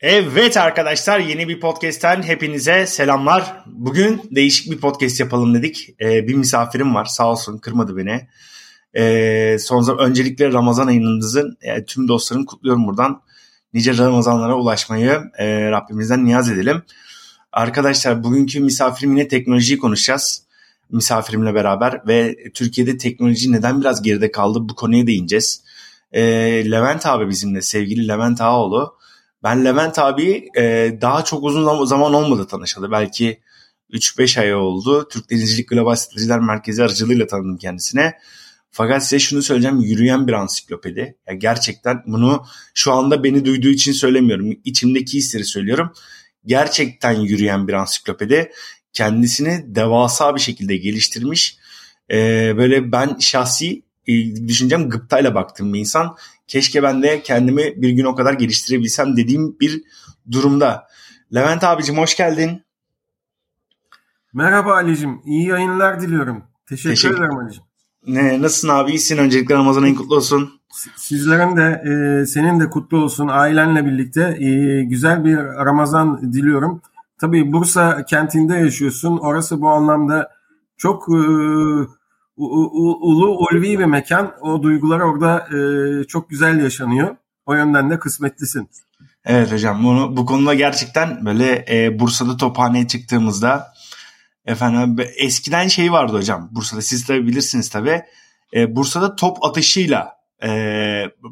Evet arkadaşlar yeni bir podcast'ten hepinize selamlar. Bugün değişik bir podcast yapalım dedik. Ee, bir misafirim var sağ olsun kırmadı beni. Ee, son zaman öncelikle Ramazan ayınınızın yani tüm dostlarım kutluyorum buradan. Nice Ramazanlara ulaşmayı e, Rabbimizden niyaz edelim. Arkadaşlar bugünkü misafirim yine teknolojiyi konuşacağız. Misafirimle beraber ve Türkiye'de teknoloji neden biraz geride kaldı bu konuya değineceğiz. Ee, Levent abi bizimle sevgili Levent Ağoğlu. Ben Levent abi e, daha çok uzun zaman olmadı tanışalı. Belki 3-5 ay oldu. Türk Denizcilik Global Stratejiler Merkezi aracılığıyla tanıdım kendisine. Fakat size şunu söyleyeceğim yürüyen bir ansiklopedi. Ya gerçekten bunu şu anda beni duyduğu için söylemiyorum. İçimdeki hisleri söylüyorum. Gerçekten yürüyen bir ansiklopedi. Kendisini devasa bir şekilde geliştirmiş. Ee, böyle ben şahsi e, düşüncem gıptayla baktığım bir insan. Keşke ben de kendimi bir gün o kadar geliştirebilsem dediğim bir durumda. Levent abicim hoş geldin. Merhaba Ali'cim. İyi yayınlar diliyorum. Teşekkür, Teşekkür ederim Ali'cim. Ne, nasılsın abi? İyisin. Öncelikle Ramazan ayın kutlu olsun. Sizlerin de e, senin de kutlu olsun. Ailenle birlikte e, güzel bir Ramazan diliyorum. Tabii Bursa kentinde yaşıyorsun. Orası bu anlamda çok e, ulu ulvi bir mekan. O duygular orada e, çok güzel yaşanıyor. O yönden de kısmetlisin. Evet hocam bunu bu konuda gerçekten böyle e, Bursa'da tophaneye çıktığımızda efendim eskiden şey vardı hocam Bursa'da siz tabi bilirsiniz tabi e, Bursa'da top atışıyla e,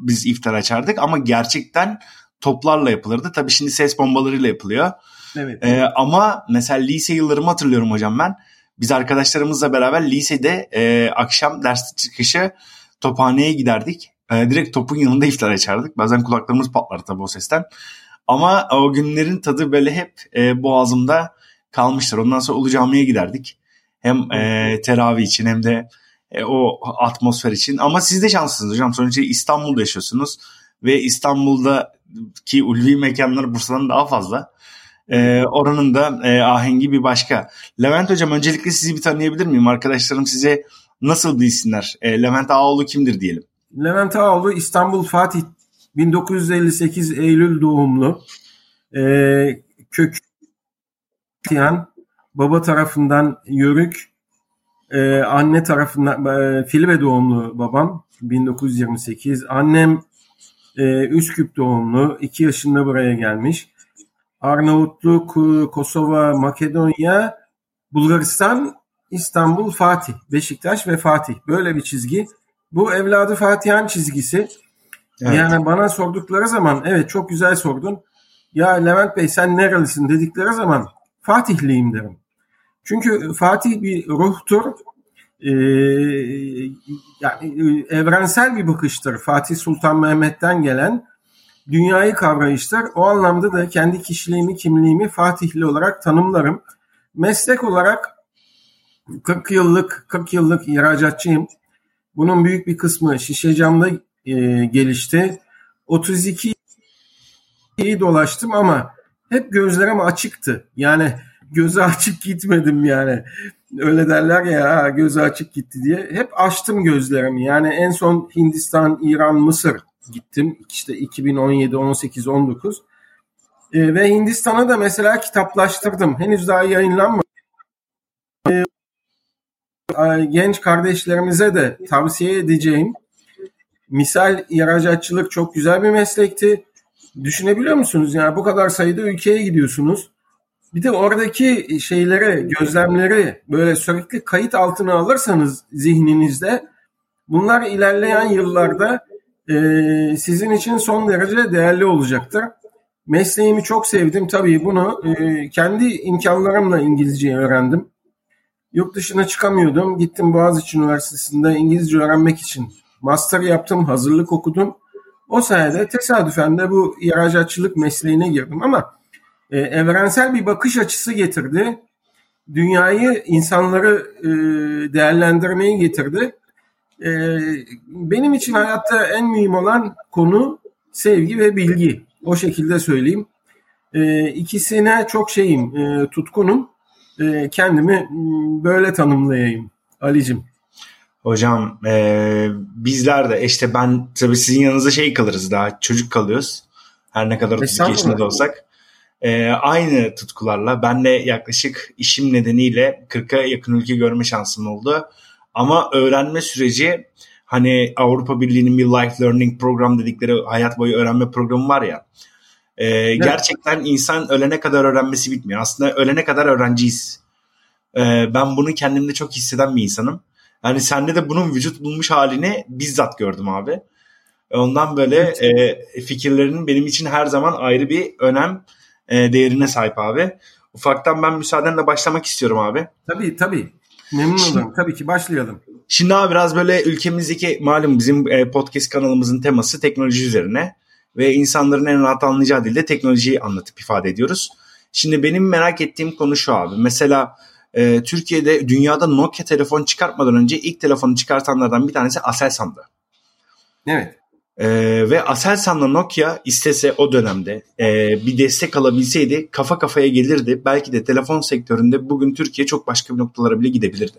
biz iftar açardık ama gerçekten toplarla yapılırdı. Tabi şimdi ses bombalarıyla yapılıyor. Evet. E, ama mesela lise yıllarımı hatırlıyorum hocam ben biz arkadaşlarımızla beraber lisede e, akşam ders çıkışı tophaneye giderdik. E, direkt topun yanında iftar açardık. Bazen kulaklarımız patlar tabii o sesten. Ama o günlerin tadı böyle hep e, boğazımda kalmıştır. Ondan sonra Ulu Cami'ye giderdik. Hem e, teravih için hem de e, o atmosfer için. Ama siz de şanslısınız hocam. Sonuçta İstanbul'da yaşıyorsunuz. Ve İstanbul'daki ulvi mekanlar Bursa'dan daha fazla. E, oranın da e, ahengi bir başka. Levent Hocam öncelikle sizi bir tanıyabilir miyim? Arkadaşlarım size nasıl bilsinler? E, Levent Ağoğlu kimdir diyelim? Levent Ağoğlu İstanbul Fatih 1958 Eylül doğumlu. E, kök yani baba tarafından Yörük, e, anne tarafından e, Filibe doğumlu babam 1928. Annem e, Üsküp doğumlu, 2 yaşında buraya gelmiş. Arnavutluk, Kosova, Makedonya, Bulgaristan, İstanbul, Fatih, Beşiktaş ve Fatih. Böyle bir çizgi. Bu evladı Fatihan çizgisi. Evet. Yani bana sordukları zaman evet çok güzel sordun. Ya Levent Bey sen nerelisin dedikleri zaman Fatihliyim derim. Çünkü Fatih bir ruhtur. Ee, yani evrensel bir bakıştır. Fatih Sultan Mehmet'ten gelen dünyayı kavrayışlar. O anlamda da kendi kişiliğimi, kimliğimi Fatihli olarak tanımlarım. Meslek olarak 40 yıllık 40 yıllık ihracatçıyım. Bunun büyük bir kısmı şişe camda e, gelişti. 32 iyi dolaştım ama hep gözlerim açıktı. Yani gözü açık gitmedim yani. Öyle derler ya gözü açık gitti diye. Hep açtım gözlerimi. Yani en son Hindistan, İran, Mısır gittim. İşte 2017, 18, 19. E, ve Hindistan'a da mesela kitaplaştırdım. Henüz daha yayınlanmadı. E, genç kardeşlerimize de tavsiye edeceğim. Misal ihracatçılık çok güzel bir meslekti. Düşünebiliyor musunuz? Yani bu kadar sayıda ülkeye gidiyorsunuz. Bir de oradaki şeyleri, gözlemleri böyle sürekli kayıt altına alırsanız zihninizde bunlar ilerleyen yıllarda e, sizin için son derece değerli olacaktır. Mesleğimi çok sevdim. Tabii bunu e, kendi imkanlarımla İngilizce öğrendim. Yurt dışına çıkamıyordum. Gittim Boğaziçi Üniversitesi'nde İngilizce öğrenmek için master yaptım, hazırlık okudum. O sayede tesadüfen de bu ihracatçılık mesleğine girdim ama e, evrensel bir bakış açısı getirdi. Dünyayı, insanları e, değerlendirmeyi getirdi. E, benim için hayatta en mühim olan konu sevgi ve bilgi. O şekilde söyleyeyim. E, ikisine çok şeyim, e, tutkunum. E, kendimi böyle tanımlayayım Ali'cim. Hocam e, bizler de işte ben tabii sizin yanınızda şey kalırız daha çocuk kalıyoruz. Her ne kadar 32 yaşında da olsak. E, aynı tutkularla ben de yaklaşık işim nedeniyle 40'a yakın ülke görme şansım oldu. Ama öğrenme süreci hani Avrupa Birliği'nin bir life learning program dedikleri hayat boyu öğrenme programı var ya. E, evet. Gerçekten insan ölene kadar öğrenmesi bitmiyor. Aslında ölene kadar öğrenciyiz. E, ben bunu kendimde çok hisseden bir insanım. Yani sende de bunun vücut bulmuş halini bizzat gördüm abi. Ondan böyle e, fikirlerinin benim için her zaman ayrı bir önem e, değerine sahip abi. Ufaktan ben müsaadenle başlamak istiyorum abi. Tabii tabii. Memnun olurum. Tabii ki başlayalım. Şimdi abi biraz böyle ülkemizdeki malum bizim e, podcast kanalımızın teması teknoloji üzerine ve insanların en rahat anlayacağı dilde teknolojiyi anlatıp ifade ediyoruz. Şimdi benim merak ettiğim konu şu abi. Mesela e, Türkiye'de dünyada Nokia telefon çıkartmadan önce ilk telefonu çıkartanlardan bir tanesi Aselsan'dı. Evet. E, ve Aselsan'la Nokia istese o dönemde e, bir destek alabilseydi kafa kafaya gelirdi. Belki de telefon sektöründe bugün Türkiye çok başka bir noktalara bile gidebilirdi.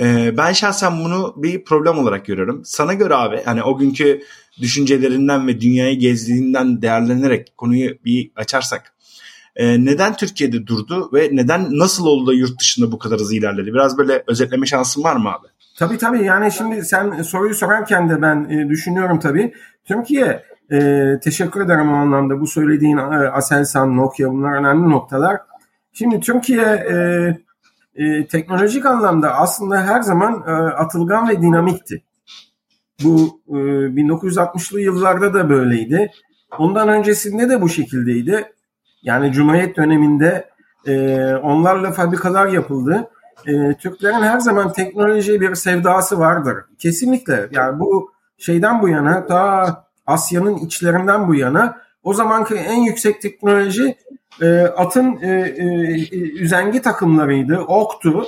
E, ben şahsen bunu bir problem olarak görüyorum. Sana göre abi hani o günkü düşüncelerinden ve dünyayı gezdiğinden değerlenerek konuyu bir açarsak e, neden Türkiye'de durdu ve neden nasıl oldu da yurt dışında bu kadar hızlı ilerledi? Biraz böyle özetleme şansın var mı abi? Tabii tabii yani şimdi sen soruyu sorarken de ben e, düşünüyorum tabii. Türkiye e, teşekkür ederim o anlamda bu söylediğin e, Aselsan, Nokia bunlar önemli noktalar. Şimdi Türkiye e, e, teknolojik anlamda aslında her zaman e, atılgan ve dinamikti. Bu e, 1960'lı yıllarda da böyleydi. Ondan öncesinde de bu şekildeydi. Yani Cumhuriyet döneminde e, onlarla fabrikalar yapıldı. E, Türklerin her zaman teknolojiye bir sevdası vardır. Kesinlikle. Yani bu şeyden bu yana ta Asya'nın içlerinden bu yana o zamanki en yüksek teknoloji e, atın e, e, üzengi takımlarıydı, oktu.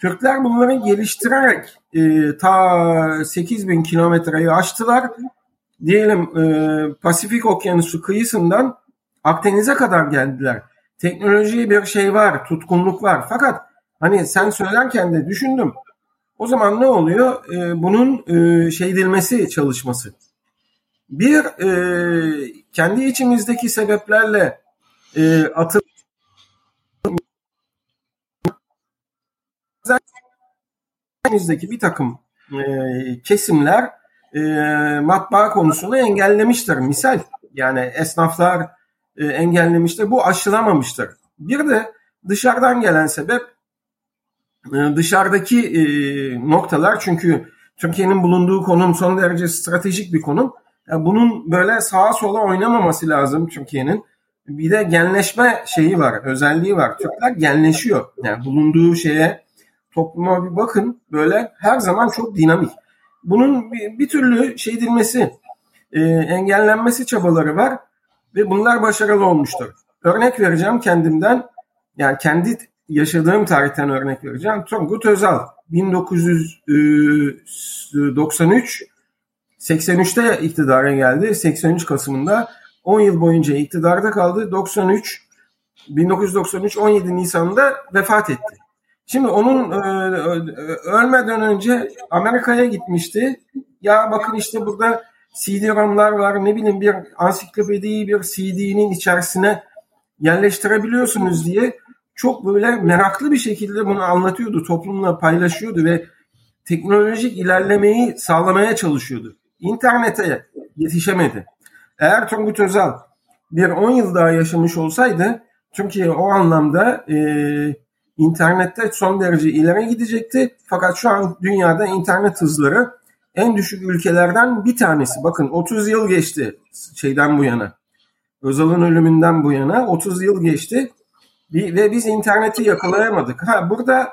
Türkler bunları geliştirerek e, ta 8000 kilometreyi aştılar. Diyelim e, Pasifik Okyanusu kıyısından Akdeniz'e kadar geldiler. Teknolojiye bir şey var, tutkunluk var. Fakat hani sen söylerken de düşündüm. O zaman ne oluyor? E, bunun e, şey edilmesi çalışması. Bir e, kendi içimizdeki sebeplerle e, atıl içimizdeki bir takım e, kesimler e, matbaa konusunu engellemiştir. Misal yani esnaflar e, engellemiştir. Bu aşılamamıştır. Bir de dışarıdan gelen sebep e, dışarıdaki e, noktalar çünkü Türkiye'nin bulunduğu konum son derece stratejik bir konum. Bunun böyle sağa sola oynamaması lazım Türkiye'nin. Bir de genleşme şeyi var, özelliği var. Türkler genleşiyor. Yani bulunduğu şeye, topluma bir bakın böyle her zaman çok dinamik. Bunun bir, bir türlü şey edilmesi, e, engellenmesi çabaları var ve bunlar başarılı olmuştur. Örnek vereceğim kendimden, yani kendi yaşadığım tarihten örnek vereceğim. Turgut Özal 1993 83'te iktidara geldi. 83 Kasım'ında 10 yıl boyunca iktidarda kaldı. 93 1993 17 Nisan'da vefat etti. Şimdi onun e, ölmeden önce Amerika'ya gitmişti. Ya bakın işte burada CD-ROM'lar var. Ne bileyim bir ansiklopediyi bir CD'nin içerisine yerleştirebiliyorsunuz diye çok böyle meraklı bir şekilde bunu anlatıyordu. Toplumla paylaşıyordu ve teknolojik ilerlemeyi sağlamaya çalışıyordu. İnternete yetişemedi. Eğer Turgut Özal bir 10 yıl daha yaşamış olsaydı Türkiye o anlamda e, internette son derece ileri gidecekti. Fakat şu an dünyada internet hızları en düşük ülkelerden bir tanesi. Bakın 30 yıl geçti şeyden bu yana. Özal'ın ölümünden bu yana 30 yıl geçti ve biz interneti yakalayamadık. Ha burada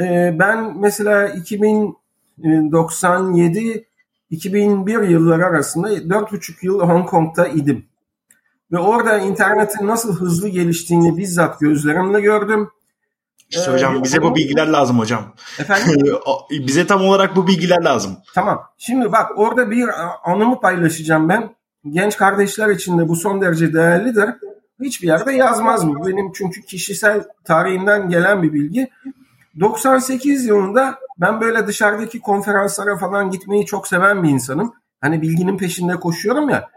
e, ben mesela 2097 2001 yılları arasında 4,5 yıl Hong Kong'da idim. Ve orada internetin nasıl hızlı geliştiğini bizzat gözlerimle gördüm. İşte hocam ee, bize bu bilgiler lazım hocam. Efendim? bize tam olarak bu bilgiler lazım. Tamam. Şimdi bak orada bir anımı paylaşacağım ben. Genç kardeşler için de bu son derece değerlidir. Hiçbir yerde yazmaz mı? Benim çünkü kişisel tarihimden gelen bir bilgi. 98 yılında ben böyle dışarıdaki konferanslara falan gitmeyi çok seven bir insanım. Hani bilginin peşinde koşuyorum ya.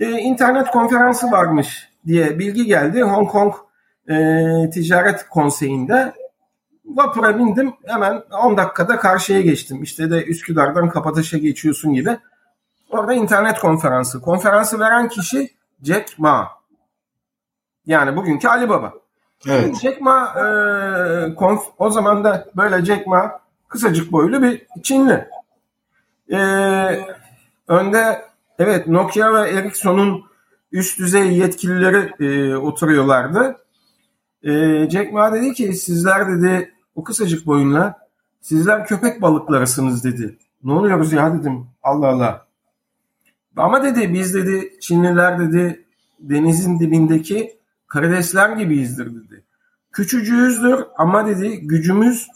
e, internet konferansı varmış diye bilgi geldi. Hong Kong e, Ticaret Konseyi'nde vapura bindim hemen 10 dakikada karşıya geçtim. İşte de Üsküdar'dan Kapataş'a geçiyorsun gibi. Orada internet konferansı. Konferansı veren kişi Jack Ma. Yani bugünkü Ali Baba. Evet. Jack Ma e, konf, o zaman da böyle Jack Ma kısacık boylu bir Çinli. E, önde evet Nokia ve Ericsson'un üst düzey yetkilileri e, oturuyorlardı. E, Jack Ma dedi ki sizler dedi o kısacık boyunla sizler köpek balıklarısınız dedi. Ne oluyoruz ya dedim. Allah Allah. Ama dedi biz dedi Çinliler dedi denizin dibindeki karidesler gibiyizdir dedi. Küçücüğüzdür ama dedi gücümüz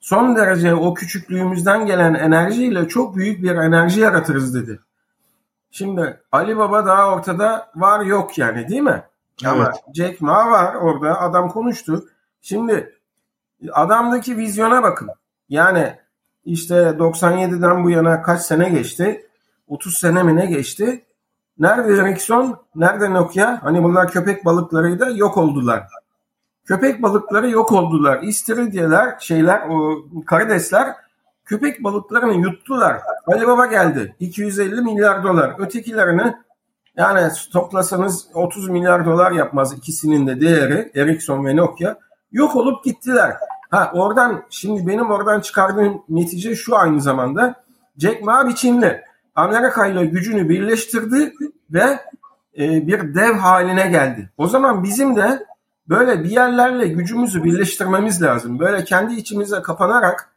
son derece o küçüklüğümüzden gelen enerjiyle çok büyük bir enerji yaratırız dedi. Şimdi Ali Baba daha ortada var yok yani değil mi? Evet. Ama Jack Ma var orada adam konuştu. Şimdi adamdaki vizyona bakın. Yani işte 97'den bu yana kaç sene geçti? 30 sene mi ne geçti? Nerede Ericsson? Nerede Nokia? Hani bunlar köpek balıklarıydı yok oldular. Köpek balıkları yok oldular. İstiridyeler, şeyler, o karidesler köpek balıklarını yuttular. Ali Baba geldi. 250 milyar dolar. Ötekilerini yani toplasanız 30 milyar dolar yapmaz ikisinin de değeri Ericsson ve Nokia. Yok olup gittiler. Ha oradan şimdi benim oradan çıkardığım netice şu aynı zamanda Jack Ma biçimli. Amerika ile gücünü birleştirdi ve e, bir dev haline geldi. O zaman bizim de böyle bir yerlerle gücümüzü birleştirmemiz lazım. Böyle kendi içimize kapanarak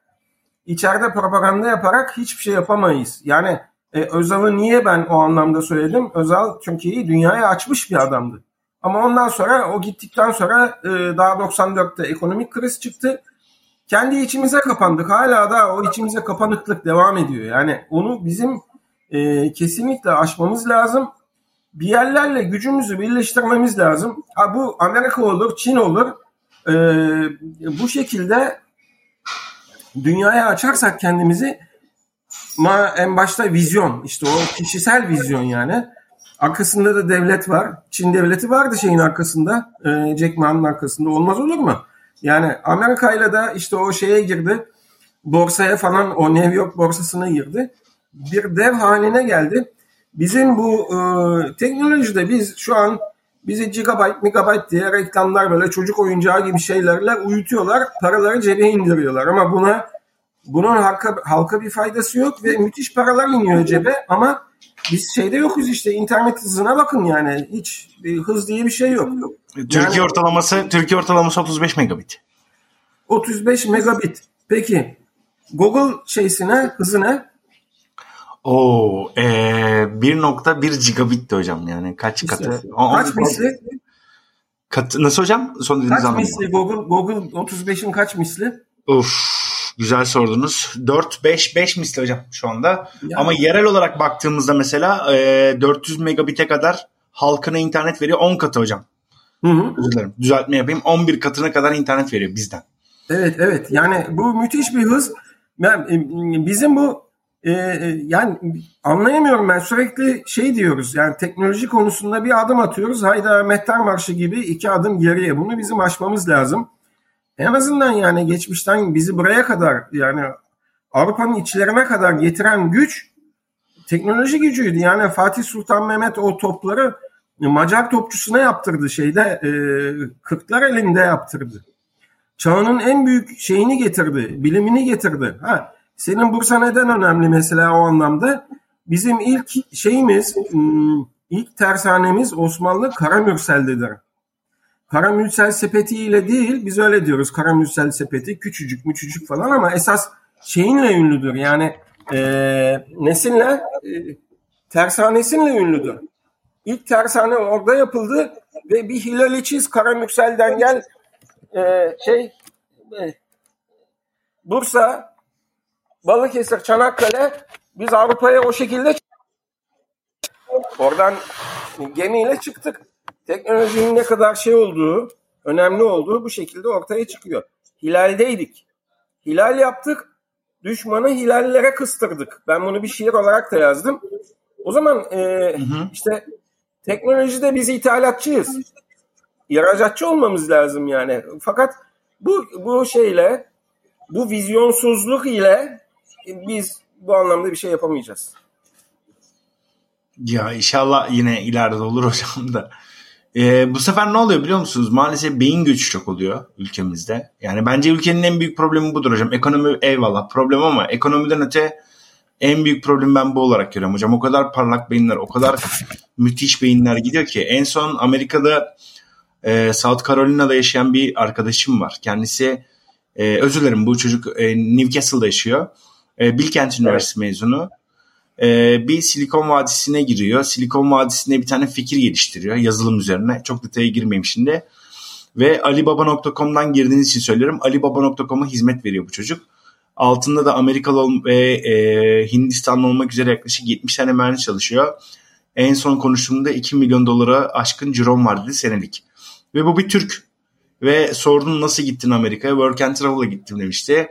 içeride propaganda yaparak hiçbir şey yapamayız. Yani e, Özal'ı niye ben o anlamda söyledim? Özal Türkiye'yi dünyaya açmış bir adamdı. Ama ondan sonra o gittikten sonra e, daha 94'te ekonomik kriz çıktı. Kendi içimize kapandık. Hala da o içimize kapanıklık devam ediyor. Yani onu bizim e, kesinlikle aşmamız lazım. Bir yerlerle gücümüzü birleştirmemiz lazım. Ha, bu Amerika olur, Çin olur. E, bu şekilde dünyaya açarsak kendimizi ma en başta vizyon işte o kişisel vizyon yani. Arkasında da devlet var. Çin devleti vardı şeyin arkasında. E, Jack Ma'nın arkasında. Olmaz olur mu? Yani Amerika ile de işte o şeye girdi. Borsaya falan o New York borsasına girdi bir dev haline geldi. Bizim bu e, teknolojide biz şu an bizi gigabyte, megabyte diye reklamlar böyle çocuk oyuncağı gibi şeylerle uyutuyorlar. Paraları cebe indiriyorlar ama buna bunun halka, halka bir faydası yok ve müthiş paralar iniyor cebe ama biz şeyde yokuz işte internet hızına bakın yani hiç hız diye bir şey yok. Türkiye yani, ortalaması Türkiye ortalaması 35 megabit. 35 megabit. Peki Google şeysine hızı ne? Oo, e, 1.1 gigabitti hocam yani kaç katı? Kaç misli? Kat, nasıl hocam? Son kaç misli Google, Google 35'in kaç misli? Uf, güzel sordunuz. 4 5 5 misli hocam şu anda. Yani. Ama yerel olarak baktığımızda mesela e, 400 megabit'e kadar halkına internet veriyor 10 katı hocam. Hı hı. Özür dilerim. Düzeltme yapayım. 11 katına kadar internet veriyor bizden. Evet evet. Yani bu müthiş bir hız. Yani bizim bu ee, e, yani anlayamıyorum ben sürekli şey diyoruz yani teknoloji konusunda bir adım atıyoruz hayda Mehter Marşı gibi iki adım geriye bunu bizim aşmamız lazım. En azından yani geçmişten bizi buraya kadar yani Avrupa'nın içlerine kadar getiren güç teknoloji gücüydü. Yani Fatih Sultan Mehmet o topları Macar topçusuna yaptırdı şeyde e, Kırklar elinde yaptırdı. Çağının en büyük şeyini getirdi, bilimini getirdi. Ha, senin Bursa neden önemli mesela o anlamda? Bizim ilk şeyimiz, hmm, ilk tersanemiz Osmanlı Karamürsel'dedir. Karamürsel sepeti ile değil, biz öyle diyoruz Karamürsel sepeti, küçücük müçücük falan ama esas şeyinle ünlüdür. Yani e, nesinle? E, tersanesinle ünlüdür. İlk tersane orada yapıldı ve bir hilal çiz Karamürsel'den gel e, şey e, Bursa Balıkesir, Çanakkale biz Avrupa'ya o şekilde oradan gemiyle çıktık. Teknolojinin ne kadar şey olduğu, önemli olduğu bu şekilde ortaya çıkıyor. Hilaldeydik. Hilal yaptık. Düşmanı hilallere kıstırdık. Ben bunu bir şiir olarak da yazdım. O zaman e, hı hı. işte Teknolojide biz ithalatçıyız. İhracatçı olmamız lazım yani. Fakat bu bu şeyle bu vizyonsuzluk ile biz bu anlamda bir şey yapamayacağız. Ya inşallah yine ileride olur hocam da. Ee, bu sefer ne oluyor biliyor musunuz? Maalesef beyin göçü çok oluyor ülkemizde. Yani bence ülkenin en büyük problemi budur hocam. Ekonomi eyvallah problem ama ekonomiden öte en büyük problem ben bu olarak görüyorum hocam. O kadar parlak beyinler, o kadar müthiş beyinler gidiyor ki. En son Amerika'da e, South Carolina'da yaşayan bir arkadaşım var. Kendisi e, özür dilerim bu çocuk e, Newcastle'da yaşıyor. E, Bilkent Üniversitesi evet. mezunu. E, bir Silikon Vadisi'ne giriyor. Silikon Vadisi'ne bir tane fikir geliştiriyor yazılım üzerine. Çok detaya girmeyeyim şimdi. Ve alibaba.com'dan girdiğiniz için söylüyorum. Alibaba.com'a hizmet veriyor bu çocuk. Altında da Amerikalı ve e, Hindistanlı olmak üzere yaklaşık 70 tane mühendis çalışıyor. En son konuştuğumda 2 milyon dolara aşkın cirom var dedi senelik. Ve bu bir Türk. Ve sordum nasıl gittin Amerika'ya? Work and Travel'a gittim demişti.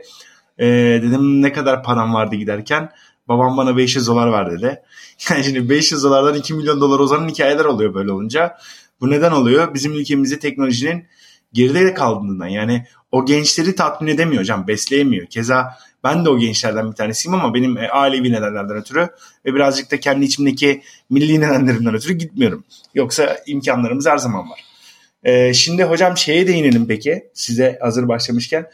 E, dedim ne kadar param vardı giderken? Babam bana 500 dolar ver dedi. Yani şimdi 500 dolardan 2 milyon dolar uzanan hikayeler oluyor böyle olunca. Bu neden oluyor? Bizim ülkemizde teknolojinin geride kaldığından. Yani o gençleri tatmin edemiyor hocam. Besleyemiyor. Keza ben de o gençlerden bir tanesiyim ama benim e, ailevi nedenlerden ötürü ve birazcık da kendi içimdeki milli nedenlerimden ötürü gitmiyorum. Yoksa imkanlarımız her zaman var. Ee, şimdi hocam şeye değinelim peki size hazır başlamışken.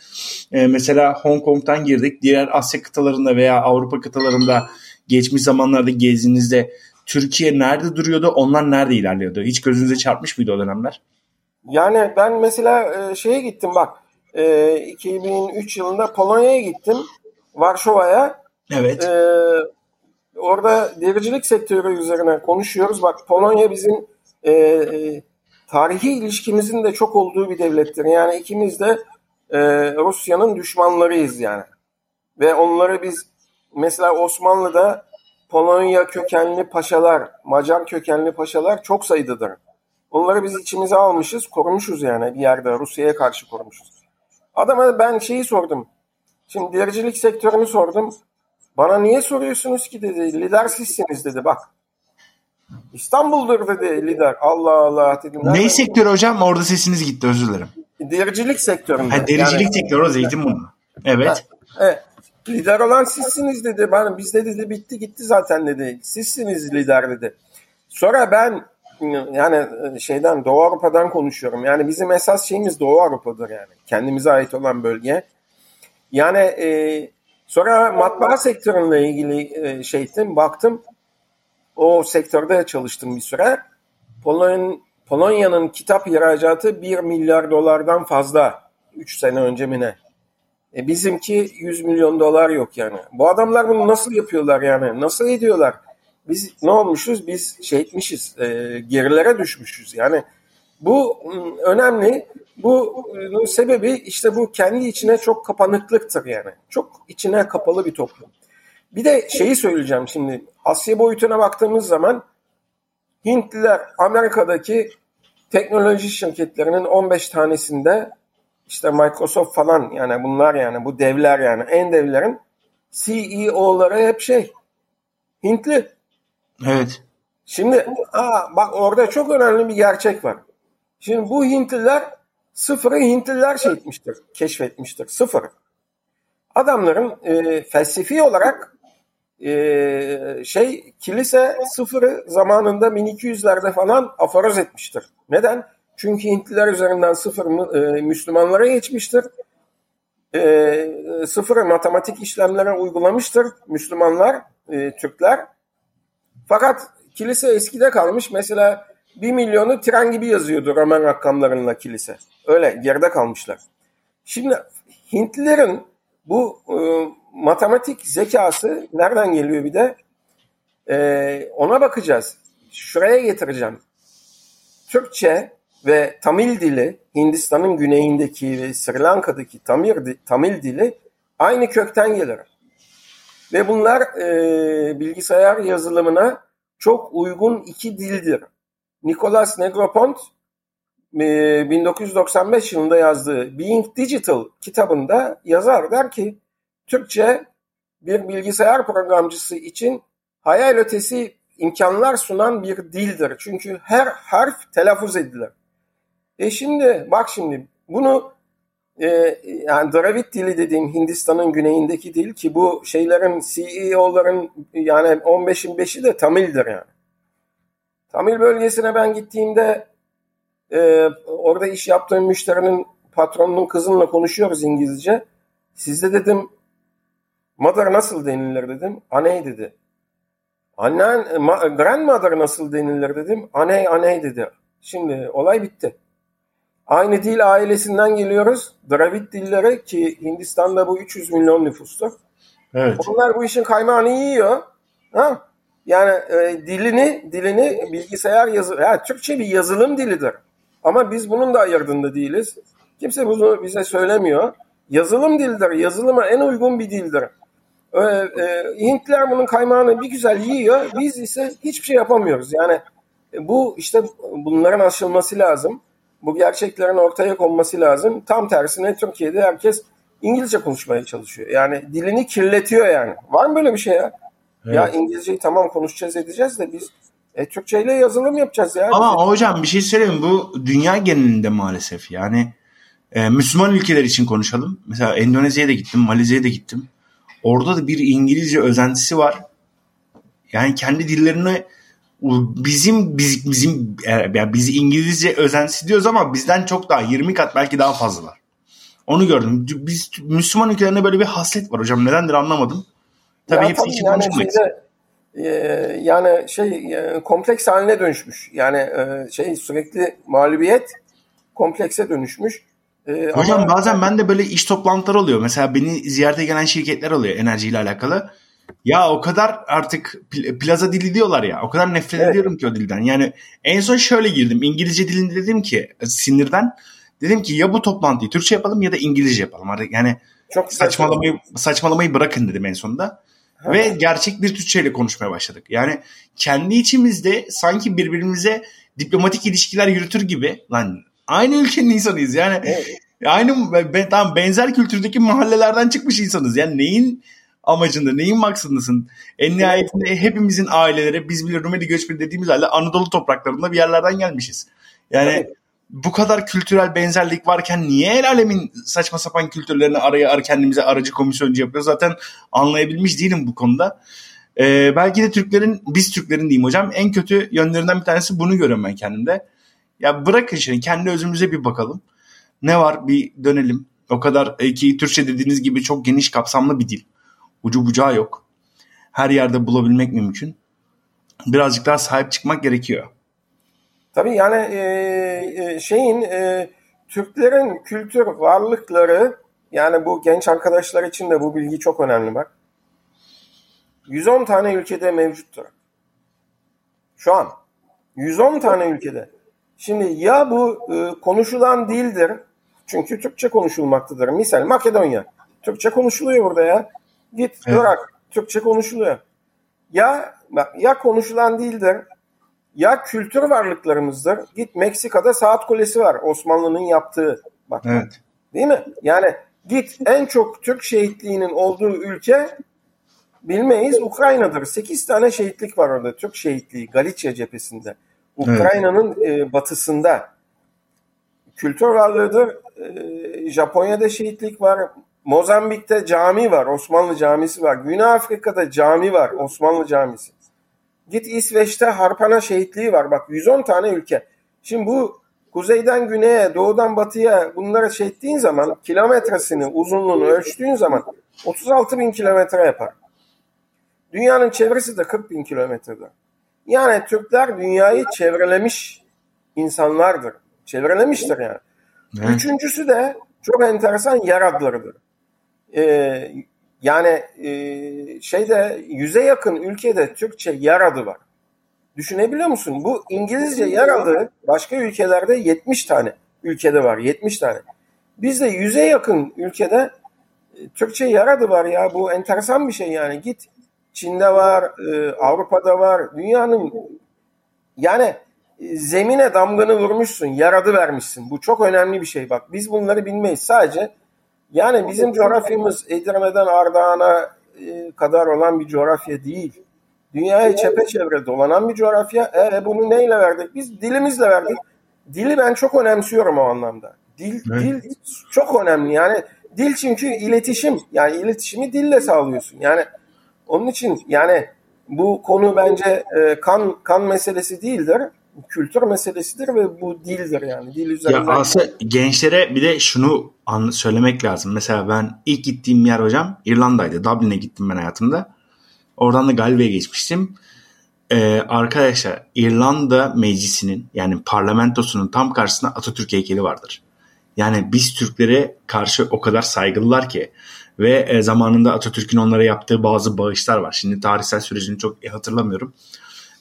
Ee, mesela Hong Kong'dan girdik. Diğer Asya kıtalarında veya Avrupa kıtalarında geçmiş zamanlarda gezdiğinizde Türkiye nerede duruyordu? Onlar nerede ilerliyordu? Hiç gözünüze çarpmış mıydı o dönemler? Yani ben mesela e, şeye gittim bak. 2003 e, yılında Polonya'ya gittim. Varşova'ya. Evet. Ee, orada dericilik sektörü üzerine konuşuyoruz. Bak Polonya bizim e, tarihi ilişkimizin de çok olduğu bir devlettir. Yani ikimiz de e, Rusya'nın düşmanlarıyız yani. Ve onları biz mesela Osmanlı'da Polonya kökenli paşalar, Macar kökenli paşalar çok sayıdadır. Onları biz içimize almışız, korumuşuz yani bir yerde Rusya'ya karşı korumuşuz. Adama ben şeyi sordum. Şimdi dericilik sektörünü sordum. Bana niye soruyorsunuz ki dedi. Lider sizsiniz dedi bak. İstanbul'dur dedi lider. Allah Allah dedim. Ne sektör hocam? Orada sesiniz gitti özür dilerim. Dericilik sektöründe. Ha, dericilik yani, sektörü o Zeytinburnu. Evet. Ha, evet. Lider olan sizsiniz dedi. Bana bizde dedi bitti gitti zaten dedi. Sizsiniz lider dedi. Sonra ben yani şeyden Doğu Avrupa'dan konuşuyorum. Yani bizim esas şeyimiz Doğu Avrupa'dır yani. Kendimize ait olan bölge. Yani e, sonra matbaa sektörünle ilgili e, şeydim baktım o sektörde çalıştım bir süre. Polonya'nın kitap ihracatı 1 milyar dolardan fazla 3 sene önce mi ne? E bizimki 100 milyon dolar yok yani. Bu adamlar bunu nasıl yapıyorlar yani? Nasıl ediyorlar? Biz ne olmuşuz? Biz şey etmişiz, e, gerilere düşmüşüz. Yani bu önemli. Bu ıı, sebebi işte bu kendi içine çok kapanıklıktır yani. Çok içine kapalı bir toplum. Bir de şeyi söyleyeceğim şimdi. Asya boyutuna baktığımız zaman Hintliler Amerika'daki teknoloji şirketlerinin 15 tanesinde işte Microsoft falan yani bunlar yani bu devler yani en devlerin CEO'ları hep şey Hintli. Evet. Şimdi aa, bak orada çok önemli bir gerçek var. Şimdi bu Hintliler sıfırı Hintliler şey etmiştir, keşfetmiştir. Sıfır. Adamların e, felsefi olarak e, şey kilise sıfırı zamanında 1200'lerde falan aforoz etmiştir. Neden? Çünkü Hintliler üzerinden sıfır e, Müslümanlara geçmiştir. E, sıfırı matematik işlemlere uygulamıştır Müslümanlar, e, Türkler. Fakat kilise eskide kalmış. Mesela bir milyonu tren gibi yazıyordu Roman rakamlarıyla kilise. Öyle geride kalmışlar. Şimdi Hintlilerin bu e, matematik zekası nereden geliyor bir de? E, ona bakacağız. Şuraya getireceğim. Türkçe ve Tamil dili, Hindistan'ın güneyindeki ve Sri Lanka'daki Tamil, Tamil dili aynı kökten gelir. Ve bunlar e, bilgisayar yazılımına çok uygun iki dildir. Nicholas Negroponte 1995 yılında yazdığı Being Digital kitabında yazar der ki Türkçe bir bilgisayar programcısı için hayal ötesi imkanlar sunan bir dildir. Çünkü her harf telaffuz edilir. E şimdi bak şimdi bunu e, yani Dravid dili dediğim Hindistan'ın güneyindeki dil ki bu şeylerin CEO'ların yani 15'in 5'i de Tamil'dir yani. Tamil bölgesine ben gittiğimde e, orada iş yaptığım müşterinin patronunun kızınla konuşuyoruz İngilizce. Sizde dedim mother nasıl denilir dedim. Aney dedi. Annen, ma, grandmother nasıl denilir dedim. Aney aney dedi. Şimdi olay bitti. Aynı dil ailesinden geliyoruz. Dravid dilleri ki Hindistan'da bu 300 milyon nüfustur. Evet. Onlar bu işin kaymağını yiyor. Ha? Yani e, dilini dilini bilgisayar yazı ya Türkçe bir yazılım dilidir. Ama biz bunun da ayırdığında değiliz. Kimse bunu bize söylemiyor. Yazılım dildir. Yazılıma en uygun bir dildir. Ee, e, Hintliler bunun kaymağını bir güzel yiyor. Biz ise hiçbir şey yapamıyoruz. Yani e, bu işte bunların aşılması lazım. Bu gerçeklerin ortaya konması lazım. Tam tersine Türkiye'de herkes İngilizce konuşmaya çalışıyor. Yani dilini kirletiyor yani. Var mı böyle bir şey ya? Evet. Ya İngilizceyi tamam konuşacağız edeceğiz de biz e, Türkçe ile yazılım yapacağız ya. Ama hocam bir şey söyleyeyim bu dünya genelinde maalesef yani e, Müslüman ülkeler için konuşalım. Mesela Endonezya'ya da gittim, Malezya'ya da gittim. Orada da bir İngilizce özentisi var. Yani kendi dillerini bizim biz, bizim yani biz İngilizce özentisi diyoruz ama bizden çok daha 20 kat belki daha fazlalar. Onu gördüm. Biz Müslüman ülkelerinde böyle bir haslet var hocam. Nedendir anlamadım. Tabii ya, hepsi tabii yani. Şeyde, e, yani şey e, kompleks haline dönüşmüş. Yani e, şey sürekli mağlubiyet komplekse dönüşmüş. E, Hocam ama... bazen ben de böyle iş toplantıları oluyor. Mesela beni ziyarete gelen şirketler oluyor enerjiyle alakalı. Ya o kadar artık plaza dili diyorlar ya. O kadar nefret evet. ediyorum ki o dilden. Yani en son şöyle girdim. İngilizce dilinde dedim ki sinirden dedim ki ya bu toplantıyı Türkçe yapalım ya da İngilizce yapalım. Artık yani Çok saçmalamayı saçmalamayı bırakın dedim en sonunda. Ha. Ve gerçek bir Türkçe ile konuşmaya başladık. Yani kendi içimizde sanki birbirimize diplomatik ilişkiler yürütür gibi lan aynı ülkenin insanıyız. Yani evet. aynı ben, tam benzer kültürdeki mahallelerden çıkmış insanız. Yani neyin amacında, neyin maksadındasın? En nihayetinde hepimizin aileleri biz bile Rumeli göçmeni dediğimiz halde Anadolu topraklarında bir yerlerden gelmişiz. Yani evet. bu kadar kültürel benzerlik varken niye el alemin saçma sapan kültürlerini araya ar kendimize aracı komisyoncu yapıyor? Zaten anlayabilmiş değilim bu konuda. Ee, belki de Türklerin, biz Türklerin diyeyim hocam en kötü yönlerinden bir tanesi bunu görüyorum ben kendimde. Ya bırakın şimdi kendi özümüze bir bakalım. Ne var bir dönelim. O kadar e, ki Türkçe dediğiniz gibi çok geniş kapsamlı bir dil. Ucu bucağı yok. Her yerde bulabilmek mümkün. Birazcık daha sahip çıkmak gerekiyor. Tabii yani e, e, şeyin e, Türklerin kültür varlıkları yani bu genç arkadaşlar için de bu bilgi çok önemli bak. 110 tane ülkede mevcuttur. Şu an 110 tane ülkede. Şimdi ya bu e, konuşulan dildir. Çünkü Türkçe konuşulmaktadır. Misal Makedonya. Türkçe konuşuluyor burada ya. Git evet. Irak. Türkçe konuşuluyor. Ya bak ya konuşulan dildir ya kültür varlıklarımızdır. Git Meksika'da saat kulesi var Osmanlı'nın yaptığı. Bak. Evet. Değil mi? Yani git en çok Türk şehitliğinin olduğu ülke bilmeyiz Ukrayna'dır. 8 tane şehitlik var orada. Türk şehitliği Galicia cephesinde. Ukrayna'nın evet. batısında kültür varlığıdır. E, Japonya'da şehitlik var. Mozambik'te cami var. Osmanlı camisi var. Güney Afrika'da cami var. Osmanlı camisi. Git İsveç'te Harpana şehitliği var. Bak 110 tane ülke. Şimdi bu kuzeyden güneye, doğudan batıya bunları şey ettiğin zaman kilometresini, uzunluğunu ölçtüğün zaman 36 bin kilometre yapar. Dünyanın çevresi de 40 bin kilometredir. Yani Türkler dünyayı çevrelemiş insanlardır. Çevrelemiştir yani. Evet. Üçüncüsü de çok enteresan yer adlarıdır. Ee, yani e, şeyde yüze yakın ülkede Türkçe yer adı var. Düşünebiliyor musun? Bu İngilizce yer adı başka ülkelerde 70 tane ülkede var. 70 tane. Bizde yüze yakın ülkede e, Türkçe yer adı var ya. Bu enteresan bir şey yani. Git Çin'de var, e, Avrupa'da var. Dünyanın yani e, zemine damganı vurmuşsun, yaradı vermişsin. Bu çok önemli bir şey bak. Biz bunları bilmeyiz. Sadece yani bizim coğrafyamız Edirne'den Ardahan'a e, kadar olan bir coğrafya değil. Dünyayı çepeçevre dolanan bir coğrafya. E bunu neyle verdik? Biz dilimizle verdik. Dili ben çok önemsiyorum o anlamda. Dil, evet. dil çok önemli. Yani dil çünkü iletişim. Yani iletişimi dille sağlıyorsun. Yani onun için yani bu konu bence e, kan kan meselesi değildir. Kültür meselesidir ve bu dildir yani. Dil üzerinden. Ya aslında gençlere bir de şunu söylemek lazım. Mesela ben ilk gittiğim yer hocam İrlanda'ydı. Dublin'e gittim ben hayatımda. Oradan da Galway'e geçmiştim. Ee, arkadaşlar İrlanda meclisinin yani parlamentosunun tam karşısında Atatürk heykeli vardır. Yani biz Türklere karşı o kadar saygılılar ki ve e, zamanında Atatürk'ün onlara yaptığı bazı bağışlar var. Şimdi tarihsel sürecini çok iyi hatırlamıyorum.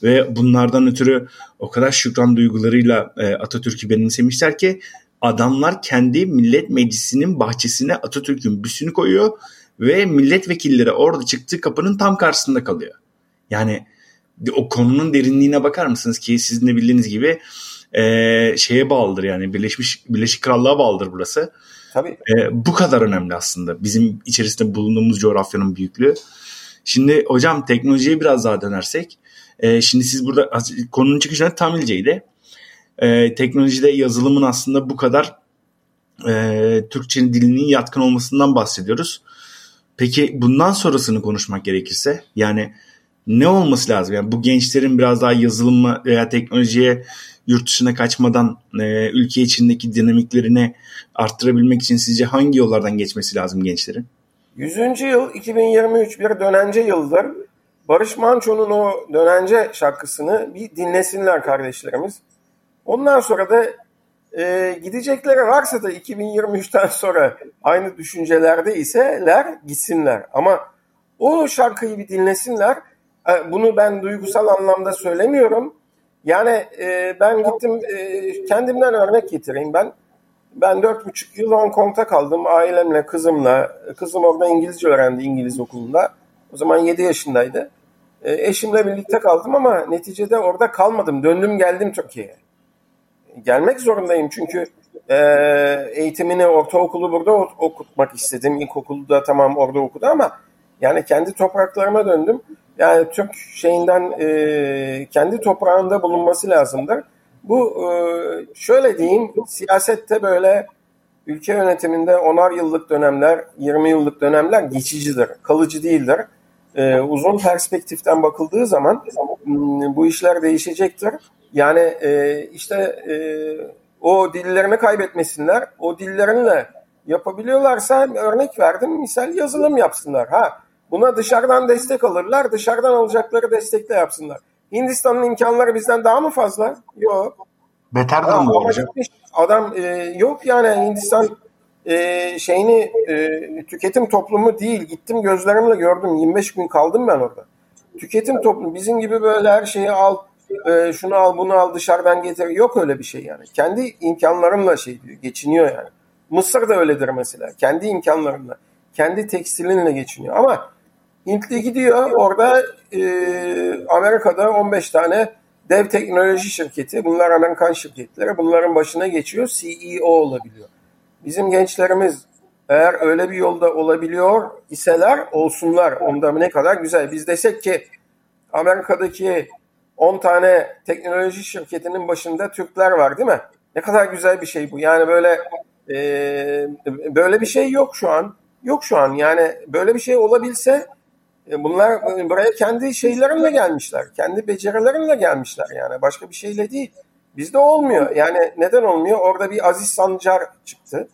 Ve bunlardan ötürü o kadar şükran duygularıyla e, Atatürk'ü benimsemişler ki adamlar kendi millet meclisinin bahçesine Atatürk'ün büsünü koyuyor ve milletvekilleri orada çıktığı kapının tam karşısında kalıyor. Yani o konunun derinliğine bakar mısınız ki sizin de bildiğiniz gibi e, şeye bağlıdır yani Birleşmiş Birleşik Krallığa bağlıdır burası. Tabii. E, bu kadar önemli aslında bizim içerisinde bulunduğumuz coğrafyanın büyüklüğü. Şimdi hocam teknolojiye biraz daha dönersek. E, şimdi siz burada konunun çıkışında Tamilce'ydi. E, teknolojide yazılımın aslında bu kadar e, Türkçe dilinin yatkın olmasından bahsediyoruz. Peki bundan sonrasını konuşmak gerekirse yani ne olması lazım? Yani bu gençlerin biraz daha yazılımı veya teknolojiye yurt dışına kaçmadan e, ülke içindeki dinamiklerini arttırabilmek için sizce hangi yollardan geçmesi lazım gençlerin? 100. yıl 2023 bir dönence yıldır. Barış Manço'nun o dönence şarkısını bir dinlesinler kardeşlerimiz. Ondan sonra da e, gidecekleri varsa da 2023'ten sonra aynı düşüncelerde iseler gitsinler. Ama o şarkıyı bir dinlesinler. E, bunu ben duygusal anlamda söylemiyorum. Yani e, ben gittim e, kendimden örnek getireyim ben. Ben dört buçuk yıl Hong Kong'ta kaldım ailemle, kızımla. Kızım orada İngilizce öğrendi İngiliz okulunda. O zaman yedi yaşındaydı. E, eşimle birlikte kaldım ama neticede orada kalmadım. Döndüm geldim Türkiye'ye. Gelmek zorundayım çünkü e, eğitimini ortaokulu burada okutmak istedim. İlkokulu da tamam orada okudu ama yani kendi topraklarıma döndüm yani Türk şeyinden e, kendi toprağında bulunması lazımdır. Bu e, şöyle diyeyim siyasette böyle ülke yönetiminde onar yıllık dönemler, 20 yıllık dönemler geçicidir, kalıcı değildir. E, uzun perspektiften bakıldığı zaman hmm, bu işler değişecektir. Yani e, işte e, o dillerini kaybetmesinler, o dillerinle yapabiliyorlarsa örnek verdim misal yazılım yapsınlar. Ha Buna dışarıdan destek alırlar. Dışarıdan alacakları destekle yapsınlar. Hindistan'ın imkanları bizden daha mı fazla? Yok. Beter de mi olacak? Adam e, yok yani Hindistan e, şeyini e, tüketim toplumu değil. Gittim gözlerimle gördüm. 25 gün kaldım ben orada. Tüketim toplumu bizim gibi böyle her şeyi al e, şunu al bunu al dışarıdan getir. Yok öyle bir şey yani. Kendi imkanlarımla şey diyor. Geçiniyor yani. Mısır da öyledir mesela. Kendi imkanlarımla. Kendi tekstilinle geçiniyor. Ama Hintli gidiyor orada e, Amerika'da 15 tane dev teknoloji şirketi bunlar Amerikan şirketleri bunların başına geçiyor CEO olabiliyor. Bizim gençlerimiz eğer öyle bir yolda olabiliyor iseler olsunlar. Onda ne kadar güzel. Biz desek ki Amerika'daki 10 tane teknoloji şirketinin başında Türkler var değil mi? Ne kadar güzel bir şey bu. Yani böyle e, böyle bir şey yok şu an. Yok şu an. Yani böyle bir şey olabilse bunlar buraya kendi şeylerinle gelmişler. Kendi becerilerinle gelmişler yani. Başka bir şeyle değil. Bizde olmuyor. Yani neden olmuyor? Orada bir Aziz Sancar çıktı.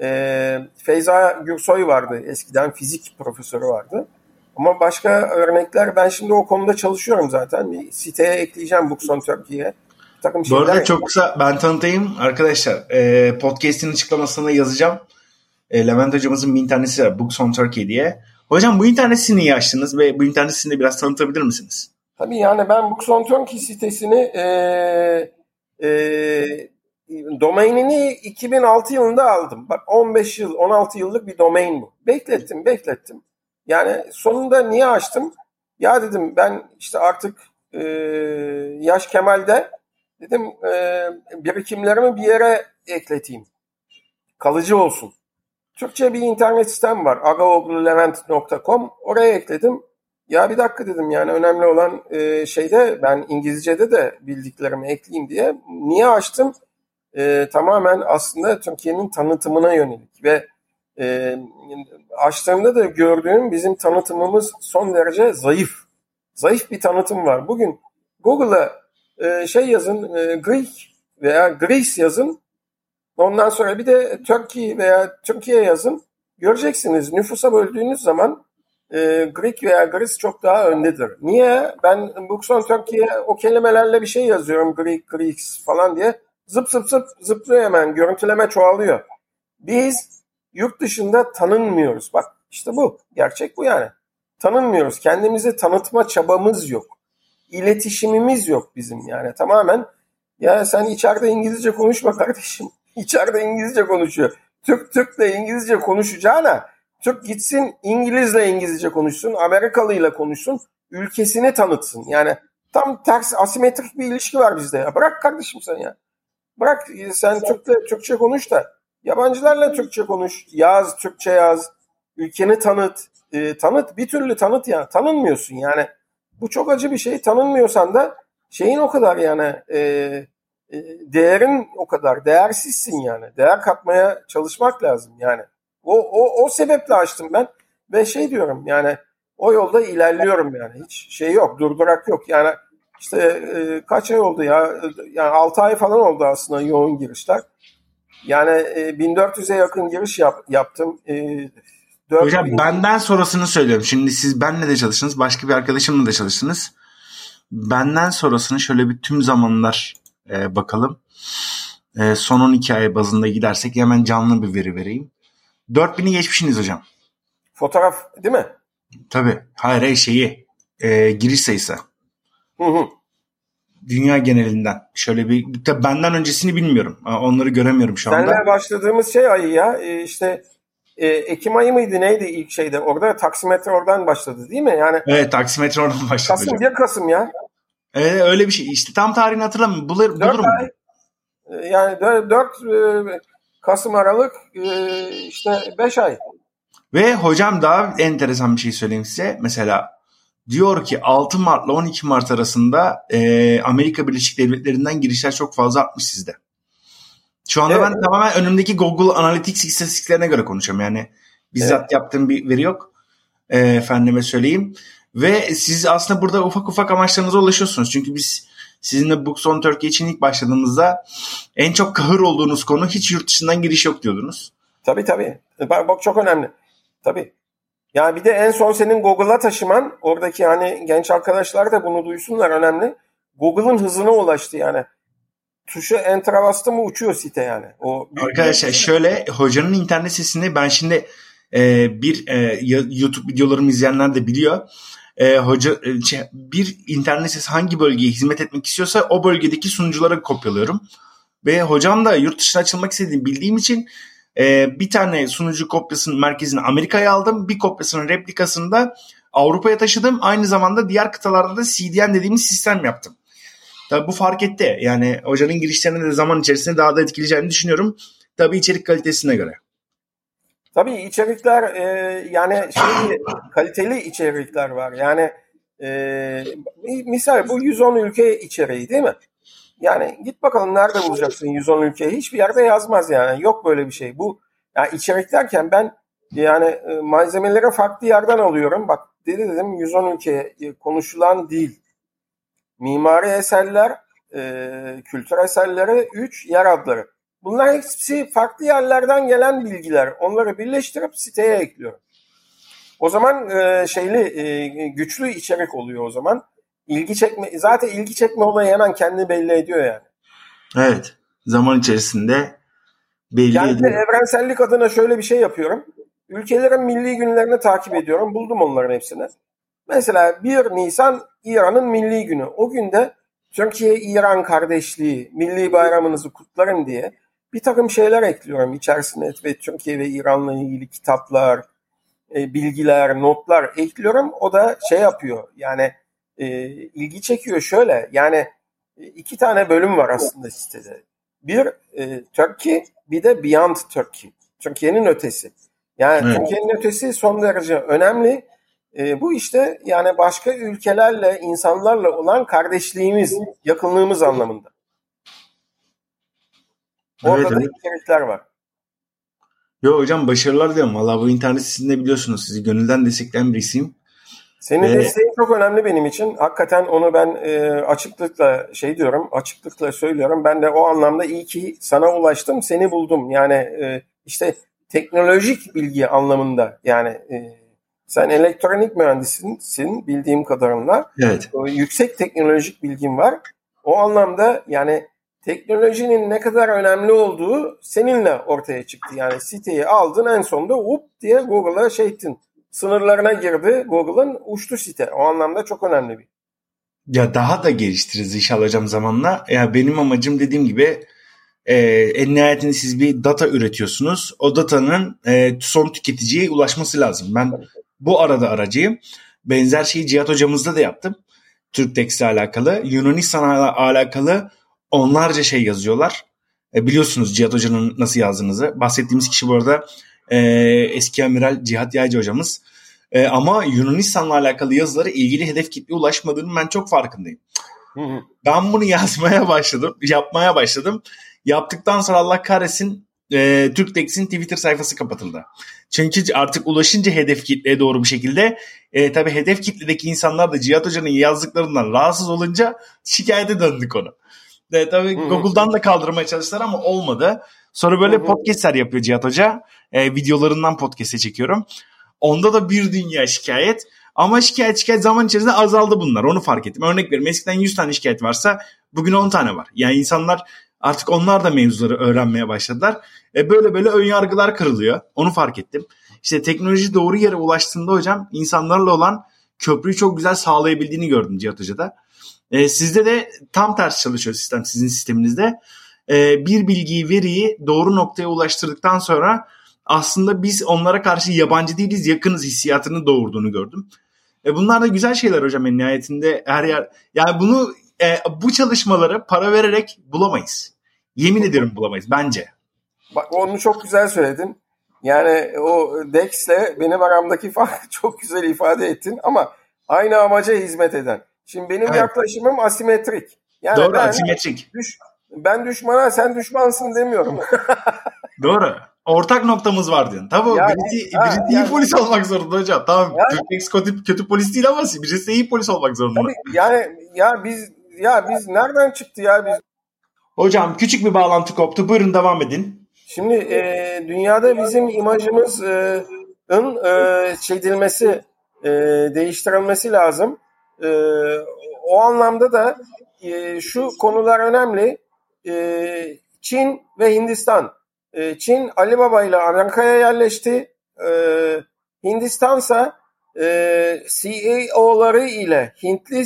E, Feyza Gürsoy vardı. Eskiden fizik profesörü vardı. Ama başka örnekler ben şimdi o konuda çalışıyorum zaten. Bir siteye ekleyeceğim Books on Turkey'ye. Bu arada çok kısa ben tanıtayım arkadaşlar. E, podcast'in açıklamasına yazacağım. E, Levent hocamızın bir interneti var Books on Turkey diye. Hocam bu internet sitesini niye açtınız ve bu internet sitesini biraz tanıtabilir misiniz? Tabii yani ben Books on Turkey sitesini e, e, domainini 2006 yılında aldım. Bak 15 yıl 16 yıllık bir domain bu. Beklettim beklettim. Yani sonunda niye açtım? Ya dedim ben işte artık e, yaş Kemal'de dedim e, birikimlerimi bir yere ekleteyim. Kalıcı olsun. Türkçe bir internet sitem var. agaoglulevent.com. Oraya ekledim. Ya bir dakika dedim yani önemli olan e, şeyde ben İngilizce'de de bildiklerimi ekleyeyim diye. Niye açtım? E, tamamen aslında Türkiye'nin tanıtımına yönelik ve e, açtığımda da gördüğüm bizim tanıtımımız son derece zayıf. Zayıf bir tanıtım var. Bugün Google'a e, şey yazın, e, Greek veya Greece yazın. Ondan sonra bir de Turkey veya Türkiye yazın. Göreceksiniz nüfusa böldüğünüz zaman e, Greek veya Greece çok daha öndedir. Niye? Ben Books on Turkey'ye o kelimelerle bir şey yazıyorum. Greek, Greeks falan diye. Zıp zıp zıp zıplıyor hemen. Görüntüleme çoğalıyor. Biz yurt dışında tanınmıyoruz. Bak işte bu. Gerçek bu yani. Tanınmıyoruz. Kendimizi tanıtma çabamız yok. İletişimimiz yok bizim yani. Tamamen ya sen içeride İngilizce konuşma kardeşim. İçeride İngilizce konuşuyor. Türk Türk de İngilizce konuşacağına Türk gitsin İngilizle İngilizce konuşsun, Amerikalıyla konuşsun, ülkesini tanıtsın. Yani tam ters asimetrik bir ilişki var bizde ya. Bırak kardeşim sen ya. Bırak sen Türk'le Türkçe konuş da yabancılarla Türkçe konuş. Yaz, Türkçe yaz. Ülkeni tanıt. E, tanıt bir türlü tanıt ya. Tanınmıyorsun yani. Bu çok acı bir şey. Tanınmıyorsan da şeyin o kadar yani e, e, değerin o kadar. Değersizsin yani. Değer katmaya çalışmak lazım yani. O, o, o sebeple açtım ben ve şey diyorum yani o yolda ilerliyorum yani hiç şey yok durdurak yok yani işte e, kaç ay oldu ya yani 6 ay falan oldu aslında yoğun girişler yani e, 1400'e yakın giriş yap, yaptım e, Hocam bin... benden sonrasını söylüyorum. Şimdi siz benle de çalıştınız. Başka bir arkadaşımla da çalıştınız. Benden sonrasını şöyle bir tüm zamanlar e, bakalım. E, son 12 ay bazında gidersek hemen canlı bir veri vereyim. 4000'i geçmişsiniz hocam. Fotoğraf değil mi? Tabii. Hayır hayır şeyi. E, giriş sayısı. Hı hı. Dünya genelinden. Şöyle bir tabii benden öncesini bilmiyorum. Onları göremiyorum şu anda. Senle başladığımız şey ayı ya. E, işte e, Ekim ayı mıydı neydi ilk şeyde? Orada taksimetre oradan başladı değil mi? Yani Evet taksimetre oradan başladı. Kasım hocam. 1 Kasım ya. Evet öyle bir şey. İşte tam tarihini hatırlamıyorum. Bulur, bulurum. Ay, e, yani 4, 4 Kasım Aralık e, işte 5 ay. Ve hocam daha enteresan bir şey söyleyeyim size. Mesela diyor ki 6 Mart ile 12 Mart arasında e, Amerika Birleşik Devletleri'nden girişler çok fazla artmış sizde. Şu anda evet. ben tamamen önümdeki Google Analytics istatistiklerine göre konuşuyorum. Yani bizzat evet. yaptığım bir veri yok. E, efendime söyleyeyim. Ve siz aslında burada ufak ufak amaçlarınıza ulaşıyorsunuz. Çünkü biz sizinle Books on Turkey için ilk başladığımızda en çok kahır olduğunuz konu hiç yurt dışından giriş yok diyordunuz. Tabii tabii. Bak çok önemli. Tabii. Yani bir de en son senin Google'a taşıman oradaki hani genç arkadaşlar da bunu duysunlar önemli. Google'ın hızına ulaştı yani. Tuşa enter bastı mı uçuyor site yani. O Arkadaşlar şöyle hocanın internet sitesinde ben şimdi e, bir e, YouTube videolarımı izleyenler de biliyor e, hoca e, şey, bir internet sitesi hangi bölgeye hizmet etmek istiyorsa o bölgedeki sunuculara kopyalıyorum. Ve hocam da yurt dışına açılmak istediğini bildiğim için e, bir tane sunucu kopyasının merkezini Amerika'ya aldım. Bir kopyasının replikasını da Avrupa'ya taşıdım. Aynı zamanda diğer kıtalarda da CDN dediğimiz sistem yaptım. Tabii bu fark etti. Yani hocanın girişlerine de zaman içerisinde daha da etkileyeceğini düşünüyorum. Tabii içerik kalitesine göre. Tabii içerikler e, yani şey kaliteli içerikler var. Yani e, misal bu 110 ülke içeriği değil mi? Yani git bakalım nerede bulacaksın 110 ülkeyi? Hiçbir yerde yazmaz yani. Yok böyle bir şey. Bu yani içerik derken ben yani e, malzemeleri farklı yerden alıyorum. Bak dedi dedim 110 ülke konuşulan değil. Mimari eserler, e, kültür eserleri, 3 yer adları. Bunlar hepsi farklı yerlerden gelen bilgiler. Onları birleştirip siteye ekliyorum. O zaman e, şeyli e, güçlü içerik oluyor o zaman. İlgi çekme zaten ilgi çekme olayı hemen kendini belli ediyor yani. Evet. Zaman içerisinde belli yani ediyor. evrensellik adına şöyle bir şey yapıyorum. Ülkelerin milli günlerini takip ediyorum. Buldum onların hepsini. Mesela 1 Nisan İran'ın milli günü. O günde Türkiye-İran kardeşliği, milli bayramınızı kutlarım diye bir takım şeyler ekliyorum içerisine ve Türkiye ve İran'la ilgili kitaplar, e, bilgiler, notlar ekliyorum. O da şey yapıyor yani e, ilgi çekiyor şöyle yani e, iki tane bölüm var aslında sitede. Bir e, Turkey bir de Beyond Turkey. Türkiye'nin ötesi. Yani evet. Türkiye'nin ötesi son derece önemli. E, bu işte yani başka ülkelerle, insanlarla olan kardeşliğimiz, yakınlığımız anlamında. Orada evet, da evet. içerikler var. Yo hocam başarılar diyorum. Valla bu internet sizin biliyorsunuz. Sizi gönülden destekleyen birisiyim. Senin Ve... desteğin çok önemli benim için. Hakikaten onu ben e, açıklıkla şey diyorum, açıklıkla söylüyorum. Ben de o anlamda iyi ki sana ulaştım, seni buldum. Yani e, işte teknolojik bilgi anlamında yani e, sen elektronik mühendisisin bildiğim kadarıyla. Evet. E, yüksek teknolojik bilgin var. O anlamda yani teknolojinin ne kadar önemli olduğu seninle ortaya çıktı. Yani siteyi aldın en sonunda up diye Google'a şey ettin. Sınırlarına girdi Google'ın uçtu site. O anlamda çok önemli bir. Ya daha da geliştiririz inşallah hocam zamanla. Ya benim amacım dediğim gibi e, en nihayetinde siz bir data üretiyorsunuz. O datanın e, son tüketiciye ulaşması lazım. Ben bu arada aracıyım. Benzer şeyi Cihat hocamızda da yaptım. Türktex ile alakalı. Yunanistan'la alakalı onlarca şey yazıyorlar. E, biliyorsunuz Cihat Hoca'nın nasıl yazdığınızı. Bahsettiğimiz kişi bu arada e, eski amiral Cihat Yaycı hocamız. E, ama Yunanistan'la alakalı yazıları ilgili hedef kitle ulaşmadığını ben çok farkındayım. Ben bunu yazmaya başladım, yapmaya başladım. Yaptıktan sonra Allah kahretsin e, Türktex'in Twitter sayfası kapatıldı. Çünkü artık ulaşınca hedef kitleye doğru bir şekilde e, tabii hedef kitledeki insanlar da Cihat Hoca'nın yazdıklarından rahatsız olunca şikayete döndük onu. De, tabii Hı-hı. Google'dan da kaldırmaya çalıştılar ama olmadı. Sonra böyle Hı-hı. podcastler yapıyor Cihat Hoca. E, videolarından podcast'e çekiyorum. Onda da bir dünya şikayet. Ama şikayet şikayet zaman içerisinde azaldı bunlar. Onu fark ettim. Örnek veriyorum. Eskiden 100 tane şikayet varsa bugün 10 tane var. Yani insanlar artık onlar da mevzuları öğrenmeye başladılar. E böyle böyle ön yargılar kırılıyor. Onu fark ettim. İşte teknoloji doğru yere ulaştığında hocam insanlarla olan köprüyü çok güzel sağlayabildiğini gördüm Cihat Hoca'da. E, sizde de tam tersi çalışıyor sistem sizin sisteminizde. E, bir bilgiyi, veriyi doğru noktaya ulaştırdıktan sonra aslında biz onlara karşı yabancı değiliz, yakınız hissiyatını doğurduğunu gördüm. E, bunlar da güzel şeyler hocam en nihayetinde her yer. Yani bunu e, bu çalışmaları para vererek bulamayız. Yemin ediyorum bulamayız bence. Bak onu çok güzel söyledin. Yani o Dex'le benim aramdaki farkı çok güzel ifade ettin ama aynı amaca hizmet eden. Şimdi benim evet. yaklaşımım asimetrik. Yani Doğru ben, asimetrik. Düş, ben düşmana sen düşmansın demiyorum. Doğru. Ortak noktamız var diyorsun. Tabii yani, birisi, ha, birisi yani, iyi polis olmak zorunda hocam. Tamam yani, Türk kötü, kötü polis değil ama birisi iyi polis olmak zorunda. Tabii yani ya biz ya biz nereden çıktı ya biz? Hocam küçük bir bağlantı koptu. Buyurun devam edin. Şimdi e, dünyada bizim imajımızın e, e, çekilmesi, e, değiştirilmesi lazım. E, o anlamda da e, şu konular önemli. E, Çin ve Hindistan. E, Çin Ali Baba ile Amerika'ya yerleşti. E, Hindistansa e, CEO'ları ile Hintli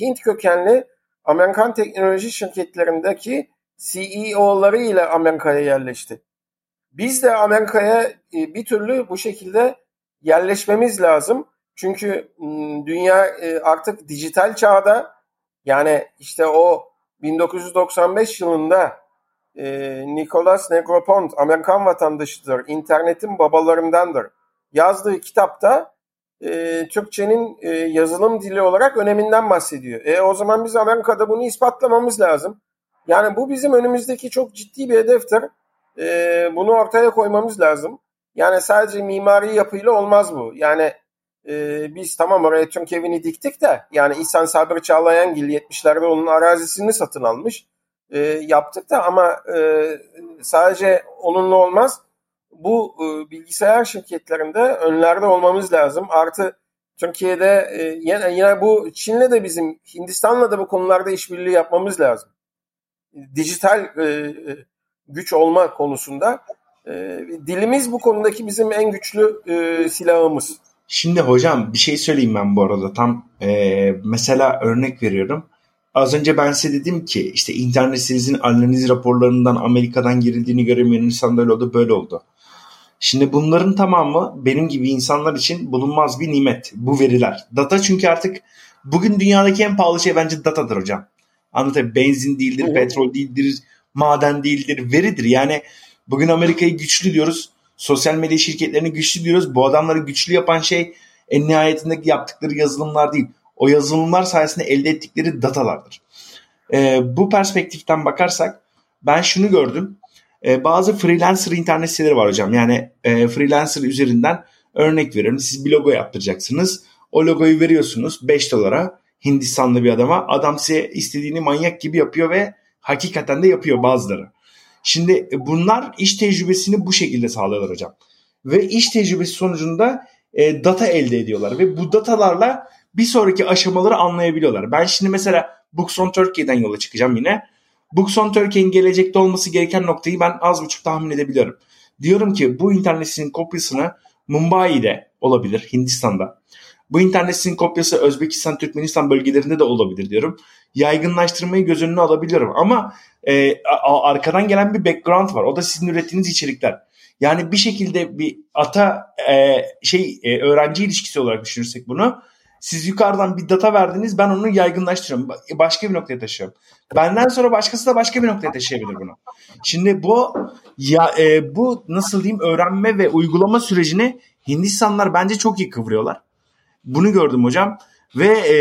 Hint kökenli Amerikan teknoloji şirketlerindeki CEO'ları ile Amerika'ya yerleşti. Biz de Amerika'ya e, bir türlü bu şekilde yerleşmemiz lazım. Çünkü dünya e, artık dijital çağda yani işte o 1995 yılında e, Nicholas Negroponte Amerikan vatandaşıdır, internetin babalarındandır. Yazdığı kitapta e, Türkçenin e, yazılım dili olarak öneminden bahsediyor. E o zaman biz Amerika'da bunu ispatlamamız lazım. Yani bu bizim önümüzdeki çok ciddi bir hedeftir. Bunu ortaya koymamız lazım. Yani sadece mimari yapıyla olmaz bu. Yani e, biz tamam oraya Türk evini diktik de yani İhsan Sabri Çağlayangil 70'lerde onun arazisini satın almış. E, yaptık da ama e, sadece onunla olmaz. Bu e, bilgisayar şirketlerinde önlerde olmamız lazım. Artı Türkiye'de e, yine, yine bu Çin'le de bizim Hindistan'la da bu konularda işbirliği yapmamız lazım. Dijital e, e güç olma konusunda e, dilimiz bu konudaki bizim en güçlü e, silahımız. Şimdi hocam bir şey söyleyeyim ben bu arada. Tam e, mesela örnek veriyorum. Az önce ben size dedim ki işte internet sitenizin analiz raporlarından Amerika'dan girildiğini göremeyen insanlar oldu böyle oldu. Şimdi bunların tamamı benim gibi insanlar için bulunmaz bir nimet. Bu veriler. Data çünkü artık bugün dünyadaki en pahalı şey bence datadır hocam. Anlatayım. Benzin değildir, evet. petrol değildir, maden değildir, veridir. Yani bugün Amerika'yı güçlü diyoruz sosyal medya şirketlerini güçlü diyoruz. Bu adamları güçlü yapan şey En nihayetindeki yaptıkları yazılımlar değil. O yazılımlar sayesinde elde ettikleri datalardır. E, bu perspektiften bakarsak ben şunu gördüm. E, bazı freelancer internet siteleri var hocam. Yani e, freelancer üzerinden örnek veriyorum. Siz bir logo yaptıracaksınız. O logoyu veriyorsunuz 5 dolara Hindistanlı bir adama. Adam size istediğini manyak gibi yapıyor ve hakikaten de yapıyor bazıları. Şimdi e, bunlar iş tecrübesini bu şekilde sağlıyorlar hocam. Ve iş tecrübesi sonucunda e, data elde ediyorlar ve bu datalarla bir sonraki aşamaları anlayabiliyorlar. Ben şimdi mesela Books on Turkey'den yola çıkacağım yine. Books on Turkey'in gelecekte olması gereken noktayı ben az buçuk tahmin edebiliyorum. Diyorum ki bu internet sitenin kopyasını Mumbai'de olabilir, Hindistan'da. Bu internet sitenin kopyası Özbekistan, Türkmenistan bölgelerinde de olabilir diyorum. Yaygınlaştırmayı göz önüne alabiliyorum. Ama e, arkadan gelen bir background var. O da sizin ürettiğiniz içerikler. Yani bir şekilde bir ata e, şey e, öğrenci ilişkisi olarak düşünürsek bunu siz yukarıdan bir data verdiniz ben onu yaygınlaştırıyorum. Başka bir noktaya taşıyorum. Benden sonra başkası da başka bir noktaya taşıyabilir bunu. Şimdi bu ya e, bu nasıl diyeyim öğrenme ve uygulama sürecini Hindistanlar bence çok iyi kıvırıyorlar. Bunu gördüm hocam ve e,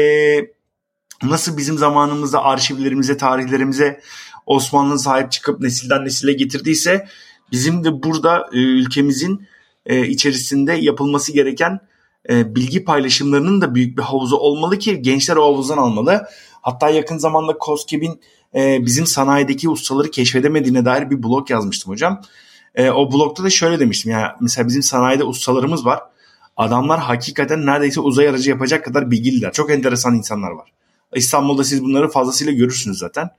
nasıl bizim zamanımızda arşivlerimize, tarihlerimize Osmanlı sahip çıkıp nesilden nesile getirdiyse bizim de burada e, ülkemizin e, içerisinde yapılması gereken e, bilgi paylaşımlarının da büyük bir havuzu olmalı ki gençler o havuzdan almalı. Hatta yakın zamanda COSGAP'in bizim sanayideki ustaları keşfedemediğine dair bir blog yazmıştım hocam. O blogda da şöyle demiştim ya mesela bizim sanayide ustalarımız var. Adamlar hakikaten neredeyse uzay aracı yapacak kadar bilgililer. Çok enteresan insanlar var. İstanbul'da siz bunları fazlasıyla görürsünüz zaten.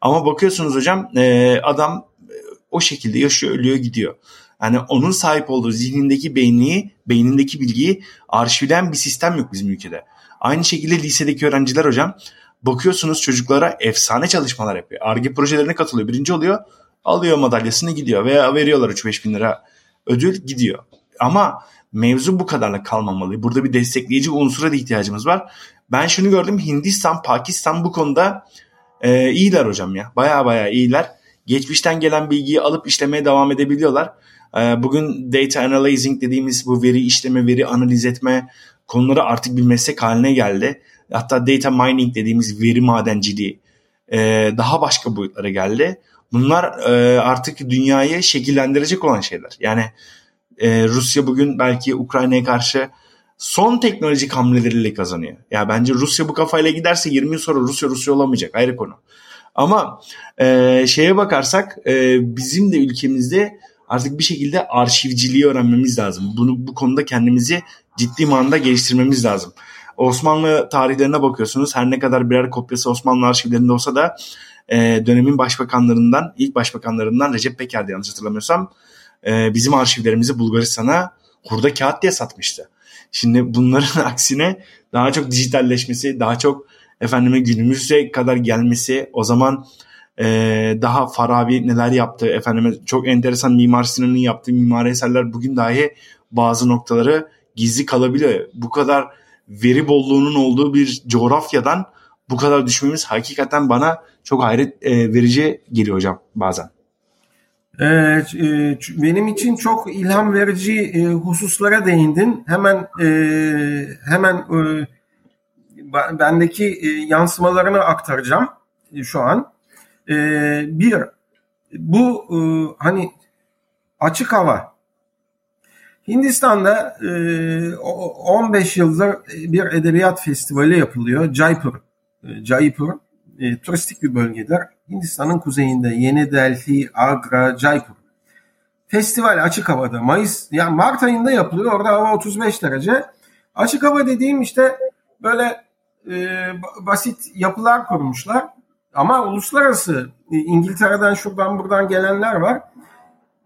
Ama bakıyorsunuz hocam e, adam e, o şekilde yaşıyor, ölüyor, gidiyor. Yani onun sahip olduğu zihnindeki beynini, beynindeki bilgiyi arşivlen bir sistem yok bizim ülkede. Aynı şekilde lisedeki öğrenciler hocam bakıyorsunuz çocuklara efsane çalışmalar yapıyor. ARGE projelerine katılıyor. Birinci oluyor alıyor madalyasını gidiyor veya veriyorlar 3-5 bin lira ödül gidiyor. Ama mevzu bu kadarla kalmamalı. Burada bir destekleyici unsura da ihtiyacımız var. Ben şunu gördüm Hindistan, Pakistan bu konuda e, iyiler hocam ya. Baya baya iyiler. Geçmişten gelen bilgiyi alıp işlemeye devam edebiliyorlar. E, bugün data analyzing dediğimiz bu veri işleme, veri analiz etme konuları artık bir meslek haline geldi. Hatta data mining dediğimiz veri madenciliği e, daha başka boyutlara geldi. Bunlar e, artık dünyayı şekillendirecek olan şeyler. Yani e, Rusya bugün belki Ukrayna'ya karşı son teknolojik hamleleriyle kazanıyor. Ya bence Rusya bu kafayla giderse 20 yıl sonra Rusya Rusya olamayacak ayrı konu. Ama e, şeye bakarsak e, bizim de ülkemizde artık bir şekilde arşivciliği öğrenmemiz lazım. Bunu bu konuda kendimizi ciddi manada geliştirmemiz lazım. Osmanlı tarihlerine bakıyorsunuz. Her ne kadar birer kopyası Osmanlı arşivlerinde olsa da e, dönemin başbakanlarından, ilk başbakanlarından Recep Peker'di yanlış hatırlamıyorsam e, bizim arşivlerimizi Bulgaristan'a hurda kağıt diye satmıştı. Şimdi bunların aksine daha çok dijitalleşmesi, daha çok efendime günümüze kadar gelmesi, o zaman e, daha Farabi neler yaptı, efendime çok enteresan Mimar Sinan'ın yaptığı mimari eserler bugün dahi bazı noktaları gizli kalabiliyor. Bu kadar veri bolluğunun olduğu bir coğrafyadan bu kadar düşmemiz hakikaten bana çok hayret e, verici geliyor hocam bazen. Ee, e, benim için çok ilham verici e, hususlara değindin. Hemen e, hemen bendeki yansımalarını aktaracağım şu an. Bir, bu hani açık hava. Hindistan'da e, 15 yıldır bir edebiyat festivali yapılıyor. Jaipur. Jaipur e, turistik bir bölgedir. Hindistan'ın kuzeyinde Yeni Delhi, Agra, Jaipur. Festival açık havada. Mayıs, yani Mart ayında yapılıyor. Orada hava 35 derece. Açık hava dediğim işte böyle e, basit yapılar kurmuşlar. Ama uluslararası e, İngiltere'den şuradan buradan gelenler var.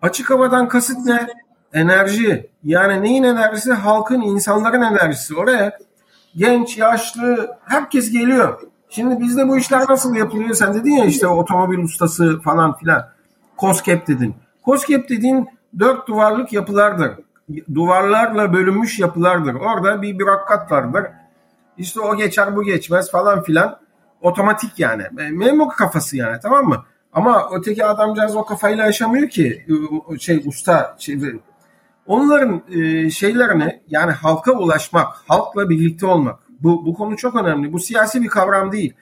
Açık havadan kasıt ne? Enerji. Yani neyin enerjisi? Halkın, insanların enerjisi. Oraya genç, yaşlı herkes geliyor. Şimdi bizde bu işler nasıl yapılıyor? Sen dedin ya işte otomobil ustası falan filan. COSGAP dedin. COSGAP dediğin dört duvarlık yapılardır. Duvarlarla bölünmüş yapılardır. Orada bir bürokrat vardır. İşte o geçer bu geçmez falan filan. Otomatik yani. E, memur kafası yani tamam mı? Ama öteki adamcağız o kafayla yaşamıyor ki şey usta şey, onların e, şeylerine yani halka ulaşmak, halkla birlikte olmak. Bu, bu konu çok önemli. Bu siyasi bir kavram değil.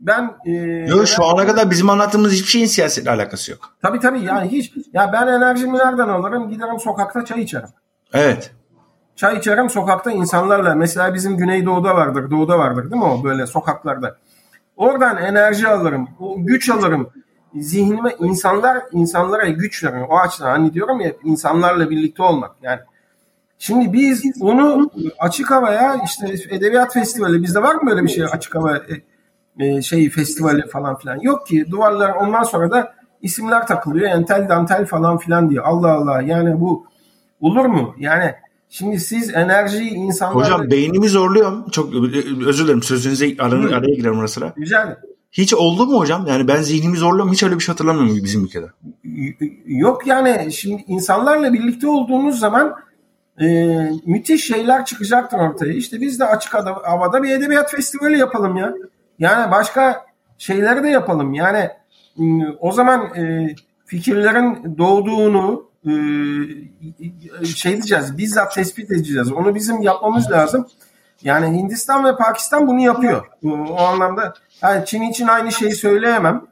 Ben e, Yok şu ana kadar bizim anlattığımız hiçbir şeyin siyasetle alakası yok. Tabii tabii yani hiç. Ya ben enerjimi nereden alırım? Giderim sokakta çay içerim. Evet. Çay içerim sokakta insanlarla. Mesela bizim Güneydoğu'da vardır, Doğu'da vardır değil mi o böyle sokaklarda. Oradan enerji alırım, güç alırım. Zihnime insanlar insanlara güç verir. O açıdan hani diyorum ya insanlarla birlikte olmak. Yani şimdi biz onu açık havaya işte edebiyat festivali bizde var mı böyle bir şey açık hava e, e, şey festivali falan filan. Yok ki duvarlar ondan sonra da isimler takılıyor. Entel dantel falan filan diye. Allah Allah yani bu olur mu? Yani Şimdi siz enerjiyi insanlara... Hocam beynimi zorluyorum. Çok özür dilerim sözünüze araya, araya girerim ara sıra. Güzel. Hiç oldu mu hocam? Yani ben zihnimi zorluyorum. Hiç öyle bir şey hatırlamıyorum bizim ülkede. Yok yani şimdi insanlarla birlikte olduğunuz zaman e, müthiş şeyler çıkacaktır ortaya. İşte biz de açık havada bir edebiyat festivali yapalım ya. Yani başka şeyleri de yapalım. Yani o zaman e, fikirlerin doğduğunu, e, şey diyeceğiz, bizzat tespit edeceğiz. Onu bizim yapmamız lazım. Yani Hindistan ve Pakistan bunu yapıyor. O anlamda yani Çin için aynı şeyi söyleyemem.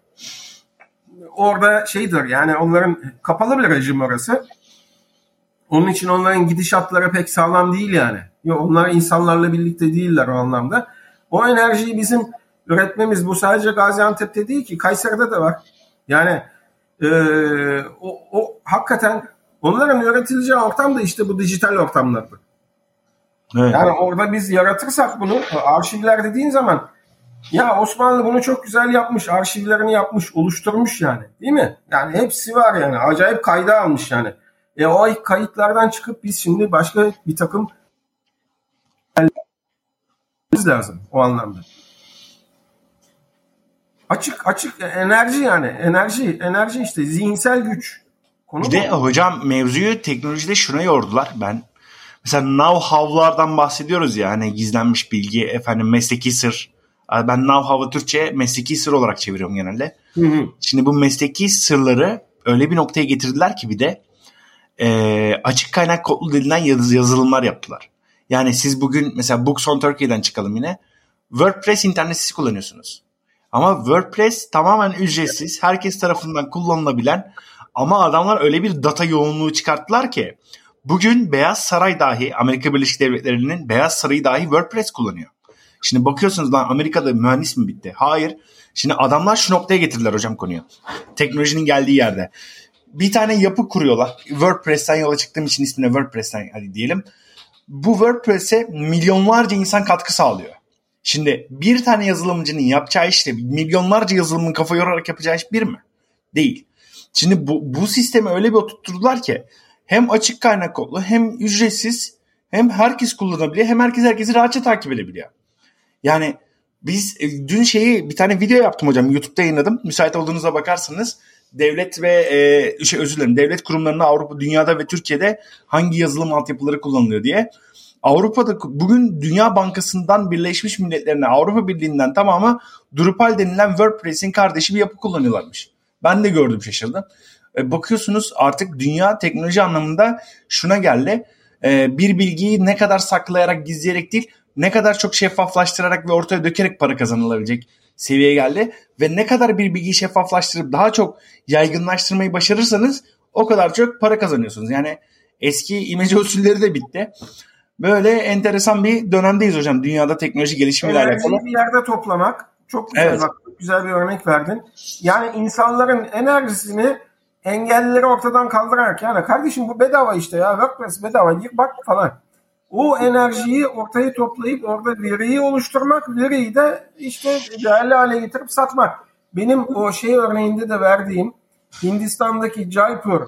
Orada şeydir yani onların kapalı bir rejim orası. Onun için onların gidişatları pek sağlam değil yani. Yok, onlar insanlarla birlikte değiller o anlamda. O enerjiyi bizim üretmemiz bu sadece Gaziantep'te değil ki Kayseri'de de var. Yani e, o, o hakikaten onların üretileceği ortam da işte bu dijital ortamlardır. Evet. Yani orada biz yaratırsak bunu arşivler dediğin zaman ya Osmanlı bunu çok güzel yapmış, arşivlerini yapmış, oluşturmuş yani. Değil mi? Yani hepsi var yani. Acayip kayda almış yani. E o kayıtlardan çıkıp biz şimdi başka bir takım lazım o anlamda. Açık açık enerji yani enerji enerji işte zihinsel güç. Konu bir bu. de hocam mevzuyu teknolojide şuna yordular. Ben mesela know-how'lardan bahsediyoruz ya hani gizlenmiş bilgi efendim mesleki sır. Ben know-how'ı Türkçe mesleki sır olarak çeviriyorum genelde. Hı hı. Şimdi bu mesleki sırları öyle bir noktaya getirdiler ki bir de e, açık kaynak kodlu denilen yaz, yazılımlar yaptılar. Yani siz bugün mesela Books on Turkey'den çıkalım yine. WordPress internet sitesi kullanıyorsunuz. Ama WordPress tamamen ücretsiz, herkes tarafından kullanılabilen ama adamlar öyle bir data yoğunluğu çıkarttılar ki bugün Beyaz Saray dahi Amerika Birleşik Devletleri'nin Beyaz Sarayı dahi WordPress kullanıyor. Şimdi bakıyorsunuz lan Amerika'da mühendis mi bitti? Hayır. Şimdi adamlar şu noktaya getirdiler hocam konuyu. Teknolojinin geldiği yerde. Bir tane yapı kuruyorlar. WordPress'ten yola çıktığım için ismine WordPress'ten hadi diyelim. Bu WordPress'e milyonlarca insan katkı sağlıyor. Şimdi bir tane yazılımcının yapacağı işte milyonlarca yazılımın kafa yorarak yapacağı iş bir mi? Değil. Şimdi bu, bu sistemi öyle bir oturtturdular ki hem açık kaynak kodlu hem ücretsiz hem herkes kullanabiliyor hem herkes herkesi rahatça takip edebiliyor. Yani biz e, dün şeyi bir tane video yaptım hocam YouTube'da yayınladım. Müsait olduğunuzda bakarsınız. Devlet ve e, şey özür dilerim devlet kurumlarında Avrupa, dünyada ve Türkiye'de hangi yazılım altyapıları kullanılıyor diye. Avrupa'da bugün Dünya Bankası'ndan Birleşmiş Milletler'ine Avrupa Birliği'nden tamamı Drupal denilen WordPress'in kardeşi bir yapı kullanıyorlarmış. Ben de gördüm şaşırdım. E, bakıyorsunuz artık dünya teknoloji anlamında şuna geldi. E, bir bilgiyi ne kadar saklayarak gizleyerek değil ne kadar çok şeffaflaştırarak ve ortaya dökerek para kazanılabilecek seviyeye geldi. Ve ne kadar bir bilgiyi şeffaflaştırıp daha çok yaygınlaştırmayı başarırsanız o kadar çok para kazanıyorsunuz. Yani eski imece usulleri de bitti. Böyle enteresan bir dönemdeyiz hocam. Dünyada teknoloji gelişimiyle alakalı. bir yerde toplamak. Çok güzel evet. bak, güzel bir örnek verdin. Yani insanların enerjisini engellileri ortadan kaldırarak yani kardeşim bu bedava işte ya WordPress bedava gir bak falan. O enerjiyi ortaya toplayıp orada veriyi oluşturmak, veriyi de işte değerli hale getirip satmak. Benim o şey örneğinde de verdiğim Hindistan'daki Jaipur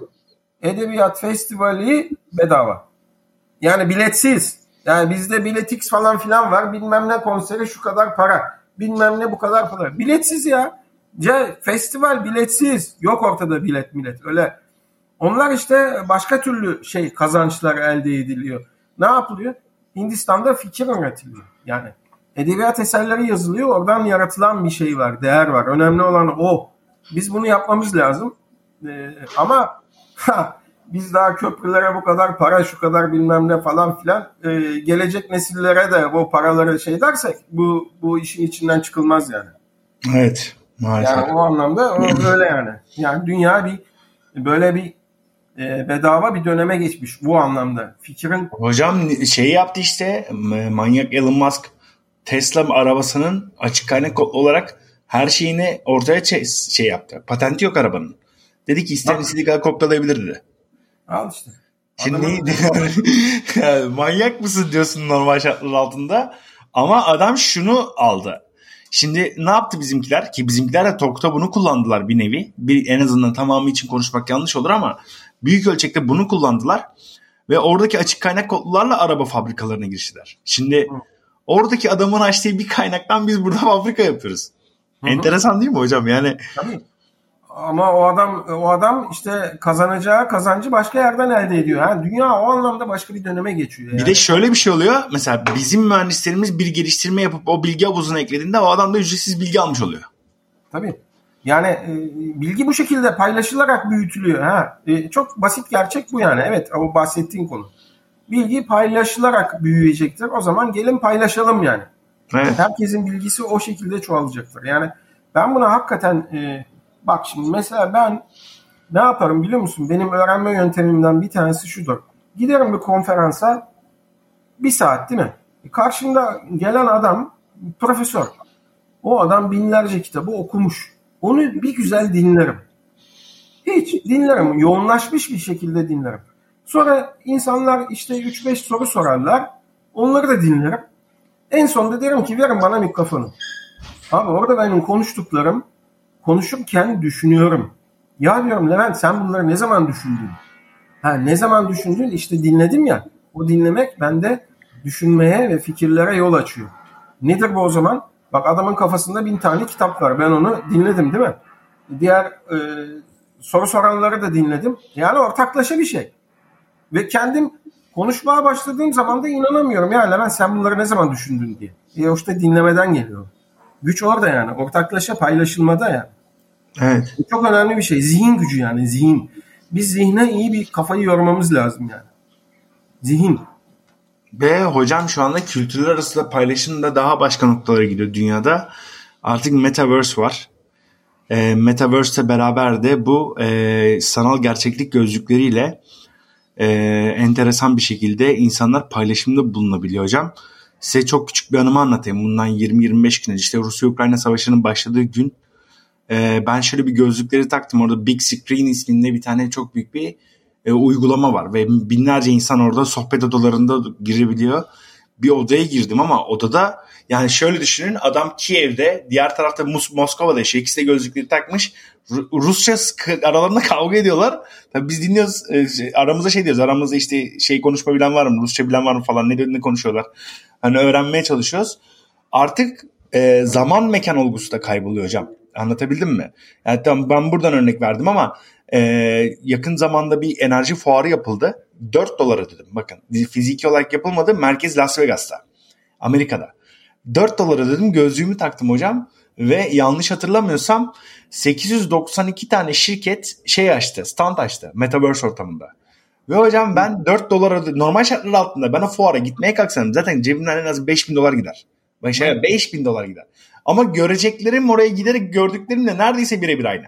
Edebiyat Festivali bedava. Yani biletsiz. Yani bizde biletix falan filan var. Bilmem ne konseri şu kadar para. Bilmem ne bu kadar para. Biletsiz ya. Ce, festival biletsiz. Yok ortada bilet millet. Öyle. Onlar işte başka türlü şey kazançlar elde ediliyor. Ne yapılıyor? Hindistan'da fikir üretiliyor. Yani edebiyat eserleri yazılıyor. Oradan yaratılan bir şey var. Değer var. Önemli olan o. Biz bunu yapmamız lazım. Ee, ama ha, biz daha köprülere bu kadar para şu kadar bilmem ne falan filan e, gelecek nesillere de bu paraları şey dersek bu bu işin içinden çıkılmaz yani. Evet maalesef. Yani o anlamda o böyle yani. Yani dünya bir böyle bir bedava bir döneme geçmiş bu anlamda. Fikrin Hocam şey yaptı işte manyak Elon Musk Tesla arabasının açık kaynak olarak her şeyini ortaya şey, yaptı. Patenti yok arabanın. Dedi ki isteyen istediği kadar kopyalayabilir dedi. Al işte. Şimdi yani, manyak mısın diyorsun normal şartlar altında. Ama adam şunu aldı. Şimdi ne yaptı bizimkiler? Ki bizimkiler de TOK'ta bunu kullandılar bir nevi. Bir, en azından tamamı için konuşmak yanlış olur ama büyük ölçekte bunu kullandılar. Ve oradaki açık kaynak kodlarla araba fabrikalarına giriştiler. Şimdi oradaki adamın açtığı bir kaynaktan biz burada fabrika yapıyoruz. Hı-hı. Enteresan değil mi hocam? Yani Tabii. Ama o adam o adam işte kazanacağı kazancı başka yerden elde ediyor. Yani dünya o anlamda başka bir döneme geçiyor. Yani. Bir de şöyle bir şey oluyor. Mesela bizim mühendislerimiz bir geliştirme yapıp o bilgi havuzuna eklediğinde o adam da ücretsiz bilgi almış oluyor. Tabii. Yani e, bilgi bu şekilde paylaşılarak büyütülüyor. Ha. E, çok basit gerçek bu yani. Evet o bahsettiğin konu. Bilgi paylaşılarak büyüyecektir. O zaman gelin paylaşalım yani. Evet. Herkesin bilgisi o şekilde çoğalacaktır. Yani ben buna hakikaten e, bak şimdi mesela ben ne yaparım biliyor musun? Benim öğrenme yöntemimden bir tanesi şudur. Giderim bir konferansa bir saat değil mi? E, karşımda gelen adam profesör. O adam binlerce kitabı okumuş. Onu bir güzel dinlerim. Hiç dinlerim. Yoğunlaşmış bir şekilde dinlerim. Sonra insanlar işte 3-5 soru sorarlar. Onları da dinlerim. En sonunda derim ki verin bana mikrofonu. Abi orada benim konuştuklarım konuşurken düşünüyorum. Ya diyorum Levent sen bunları ne zaman düşündün? Ha ne zaman düşündün? İşte dinledim ya. O dinlemek bende düşünmeye ve fikirlere yol açıyor. Nedir bu o zaman? Bak adamın kafasında bin tane kitap var. Ben onu dinledim değil mi? Diğer e, soru soranları da dinledim. Yani ortaklaşa bir şey. Ve kendim konuşmaya başladığım zaman da inanamıyorum. Ya Levent sen bunları ne zaman düşündün diye. E işte dinlemeden geliyor. Güç orada yani. Ortaklaşa paylaşılmada yani. Evet. Bu çok önemli bir şey. Zihin gücü yani zihin. Biz zihne iyi bir kafayı yormamız lazım yani. Zihin. Ve hocam şu anda kültürler arasında paylaşım daha başka noktalara gidiyor dünyada. Artık Metaverse var. E, Metaverse beraber de bu e, sanal gerçeklik gözlükleriyle e, enteresan bir şekilde insanlar paylaşımda bulunabiliyor hocam. Size çok küçük bir anımı anlatayım. Bundan 20-25 gün önce işte Rusya-Ukrayna savaşının başladığı gün e, ben şöyle bir gözlükleri taktım. Orada Big Screen isminde bir tane çok büyük bir e, uygulama var ve binlerce insan orada sohbet odalarında girebiliyor. Bir odaya girdim ama odada yani şöyle düşünün adam Kiev'de diğer tarafta Mos Moskova'da yaşıyor. İkisi de gözlükleri takmış. Rusça aralarında kavga ediyorlar. Tabii biz dinliyoruz e, şey, aramızda şey diyoruz aramızda işte şey konuşma bilen var mı Rusça bilen var mı falan ne ne konuşuyorlar. Hani öğrenmeye çalışıyoruz. Artık e, zaman mekan olgusu da kayboluyor hocam. Anlatabildim mi? Yani tamam ben buradan örnek verdim ama e, yakın zamanda bir enerji fuarı yapıldı. 4 dolara dedim bakın. Fiziki olarak yapılmadı. Merkez Las Vegas'ta. Amerika'da. 4 dolara dedim gözlüğümü taktım hocam. Ve yanlış hatırlamıyorsam 892 tane şirket şey açtı, stand açtı Metaverse ortamında. Ve hocam ben 4 dolara normal şartlar altında ben o fuara gitmeye kalksam zaten cebimden en az 5000 dolar gider. Ben şey 5000 dolar gider. Ama göreceklerim oraya giderek gördüklerimle neredeyse birebir aynı.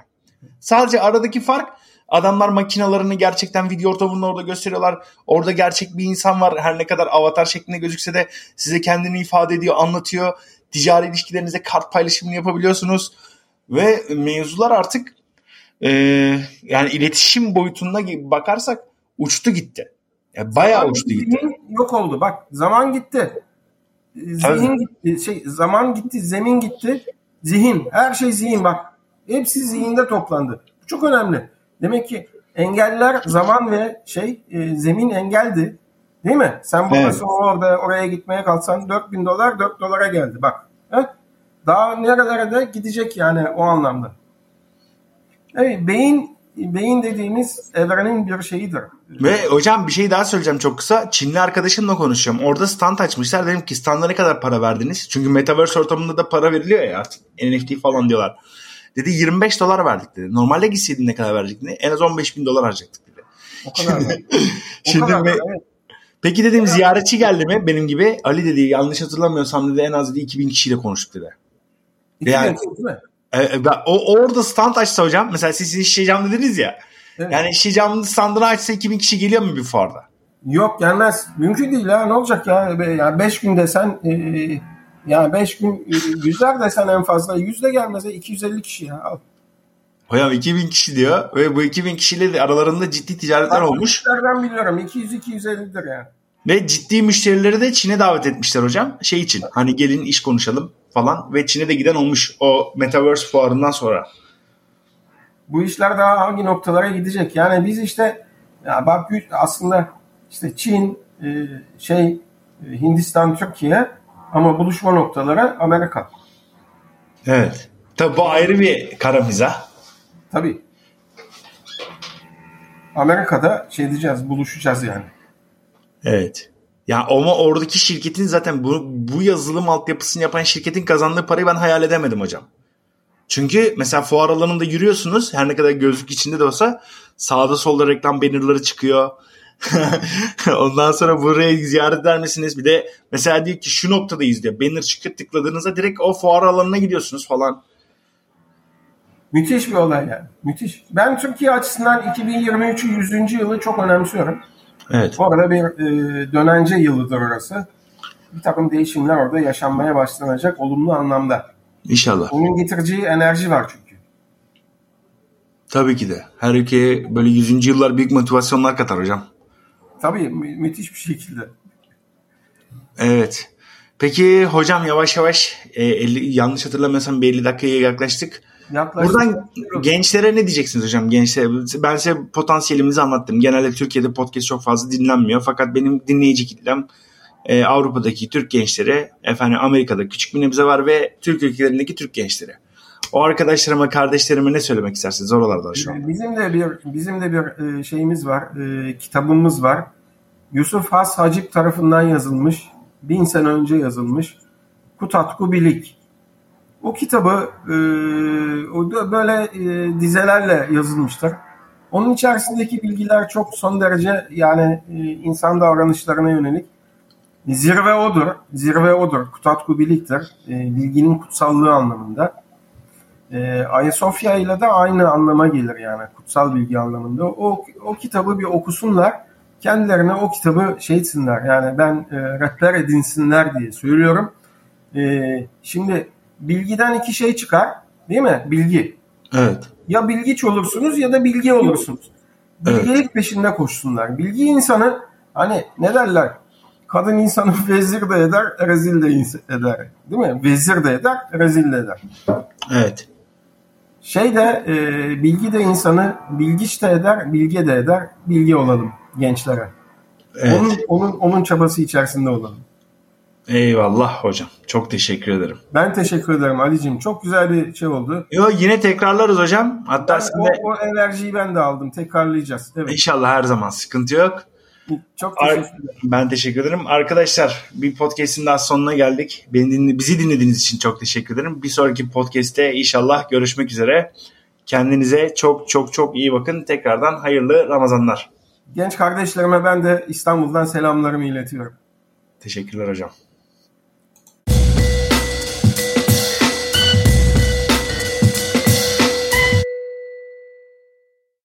Sadece aradaki fark adamlar makinalarını gerçekten video ortamında orada gösteriyorlar. Orada gerçek bir insan var. Her ne kadar avatar şeklinde gözükse de size kendini ifade ediyor, anlatıyor. Ticari ilişkilerinizde kart paylaşımını yapabiliyorsunuz. Ve mevzular artık e, yani iletişim boyutunda bakarsak uçtu gitti. Yani bayağı zaman uçtu gitti. Yok oldu. Bak zaman gitti. Zihin gitti. Şey, zaman gitti. Zemin gitti. Zihin. Her şey zihin bak. Hepsi zihinde toplandı. Bu çok önemli. Demek ki engeller zaman ve şey e, zemin engeldi. Değil mi? Sen babası evet. orada oraya gitmeye kalksan 4000 dolar 4 dolara geldi. Bak. He? Daha nerelere de gidecek yani o anlamda. Evet, beyin beyin dediğimiz evrenin bir şeyidir. Ve hocam bir şey daha söyleyeceğim çok kısa. Çinli arkadaşımla konuşacağım. Orada stand açmışlar. Dedim ki standa ne kadar para verdiniz? Çünkü Metaverse ortamında da para veriliyor ya artık. NFT falan diyorlar. Dedi 25 dolar verdik dedi. Normalde gitseydin ne kadar verecektin? En az 15 bin dolar harcayacaktık dedi. O kadar da. O Şimdi kadar evet. Peki dedim ziyaretçi geldi mi benim gibi? Ali dedi yanlış hatırlamıyorsam dedi en az dedi 2000 kişiyle konuştuk dedi. İki Yani- renk, değil mi? E, e, ben- o orada stand açsa hocam mesela siz işleyeceğim dediniz ya. Evet. Yani işleyeceğim standını açsa 2000 kişi geliyor mu bir fuarda? Yok gelmez. Mümkün değil ya. Ne olacak ya? Ya 5 gün desen e, ya 5 gün e, yüzler desen en fazla yüz de gelmez. ya. 250 kişi ya. Al. Hocam 2000 kişi diyor ve bu 2000 kişiyle de aralarında ciddi ticaretler olmuş. Ben biliyorum. 200-250'dir yani. Ve ciddi müşterileri de Çin'e davet etmişler hocam. Şey için hani gelin iş konuşalım falan ve Çin'e de giden olmuş o Metaverse fuarından sonra. Bu işler daha hangi noktalara gidecek? Yani biz işte ya bak aslında işte Çin, e, şey e, Hindistan, Türkiye ama buluşma noktaları Amerika. Evet. Tabi bu ayrı bir kara mizah. Tabii. Amerika'da şey diyeceğiz, buluşacağız yani. Evet. Ya ama oradaki şirketin zaten bu, bu yazılım altyapısını yapan şirketin kazandığı parayı ben hayal edemedim hocam. Çünkü mesela fuar alanında yürüyorsunuz her ne kadar gözlük içinde de olsa sağda solda reklam bannerları çıkıyor. Ondan sonra buraya ziyaret eder misiniz? Bir de mesela diyor ki şu noktadayız diyor. Banner çıkıp tıkladığınızda direkt o fuar alanına gidiyorsunuz falan. Müthiş bir olay yani. Müthiş. Ben Türkiye açısından 2023'ü 100. yılı çok önemsiyorum. Evet. Bu arada bir e, dönence yılıdır orası. Bir takım değişimler orada yaşanmaya başlanacak olumlu anlamda. İnşallah. Onun getireceği enerji var çünkü. Tabii ki de. Her ülkeye böyle 100. yıllar büyük motivasyonlar katar hocam. Tabii mü- müthiş bir şekilde. Evet. Peki hocam yavaş yavaş e, 50, yanlış hatırlamıyorsam bir 50 dakikaya yaklaştık. Yaklaşık Buradan gençlere ne diyeceksiniz hocam gençlere? Ben size potansiyelimizi anlattım. Genelde Türkiye'de podcast çok fazla dinlenmiyor. Fakat benim dinleyici kitlem e, Avrupa'daki Türk gençleri, efendim Amerika'da küçük bir nebze var ve Türk ülkelerindeki Türk gençleri. O arkadaşlarıma, kardeşlerime ne söylemek istersiniz oralarda şu an? Bizim de bir bizim de bir e, şeyimiz var, e, kitabımız var. Yusuf Has Hacip tarafından yazılmış, bin sene önce yazılmış. Kutatku Bilik. O kitabı e, böyle e, dizelerle yazılmıştır. Onun içerisindeki bilgiler çok son derece yani e, insan davranışlarına yönelik. Zirve odur, zirve odur. Kutatku Bilik'tir. E, bilginin kutsallığı anlamında. E, Ayasofya ile de aynı anlama gelir yani kutsal bilgi anlamında. O, o kitabı bir okusunlar. Kendilerine o kitabı şey etsinler yani ben e, rehber edinsinler diye söylüyorum. E, şimdi bilgiden iki şey çıkar değil mi? Bilgi. Evet. Ya bilgiç olursunuz ya da bilgi olursunuz. Bilgelik peşinde koşsunlar. Bilgi insanı hani ne derler? Kadın insanı vezir de eder, rezil de eder. Değil mi? Vezir de eder, rezil de eder. Evet. Şey de e, bilgi de insanı bilgiç de eder, bilge de eder. Bilgi olalım gençlere. Evet. Onun, onun, onun çabası içerisinde olalım. Eyvallah hocam. Çok teşekkür ederim. Ben teşekkür ederim Ali'cim. Çok güzel bir şey oldu. Yo yine tekrarlarız hocam. Hatta Ben, size o, o enerjiyi ben de aldım. Tekrarlayacağız. Evet. inşallah her zaman sıkıntı yok. Çok teşekkür ederim. Ben teşekkür ederim. Arkadaşlar bir podcast'in daha sonuna geldik. Beni dinle, bizi dinlediğiniz için çok teşekkür ederim. Bir sonraki podcast'te inşallah görüşmek üzere. Kendinize çok çok çok iyi bakın. Tekrardan hayırlı Ramazanlar. Genç kardeşlerime ben de İstanbul'dan selamlarımı iletiyorum. Teşekkürler hocam.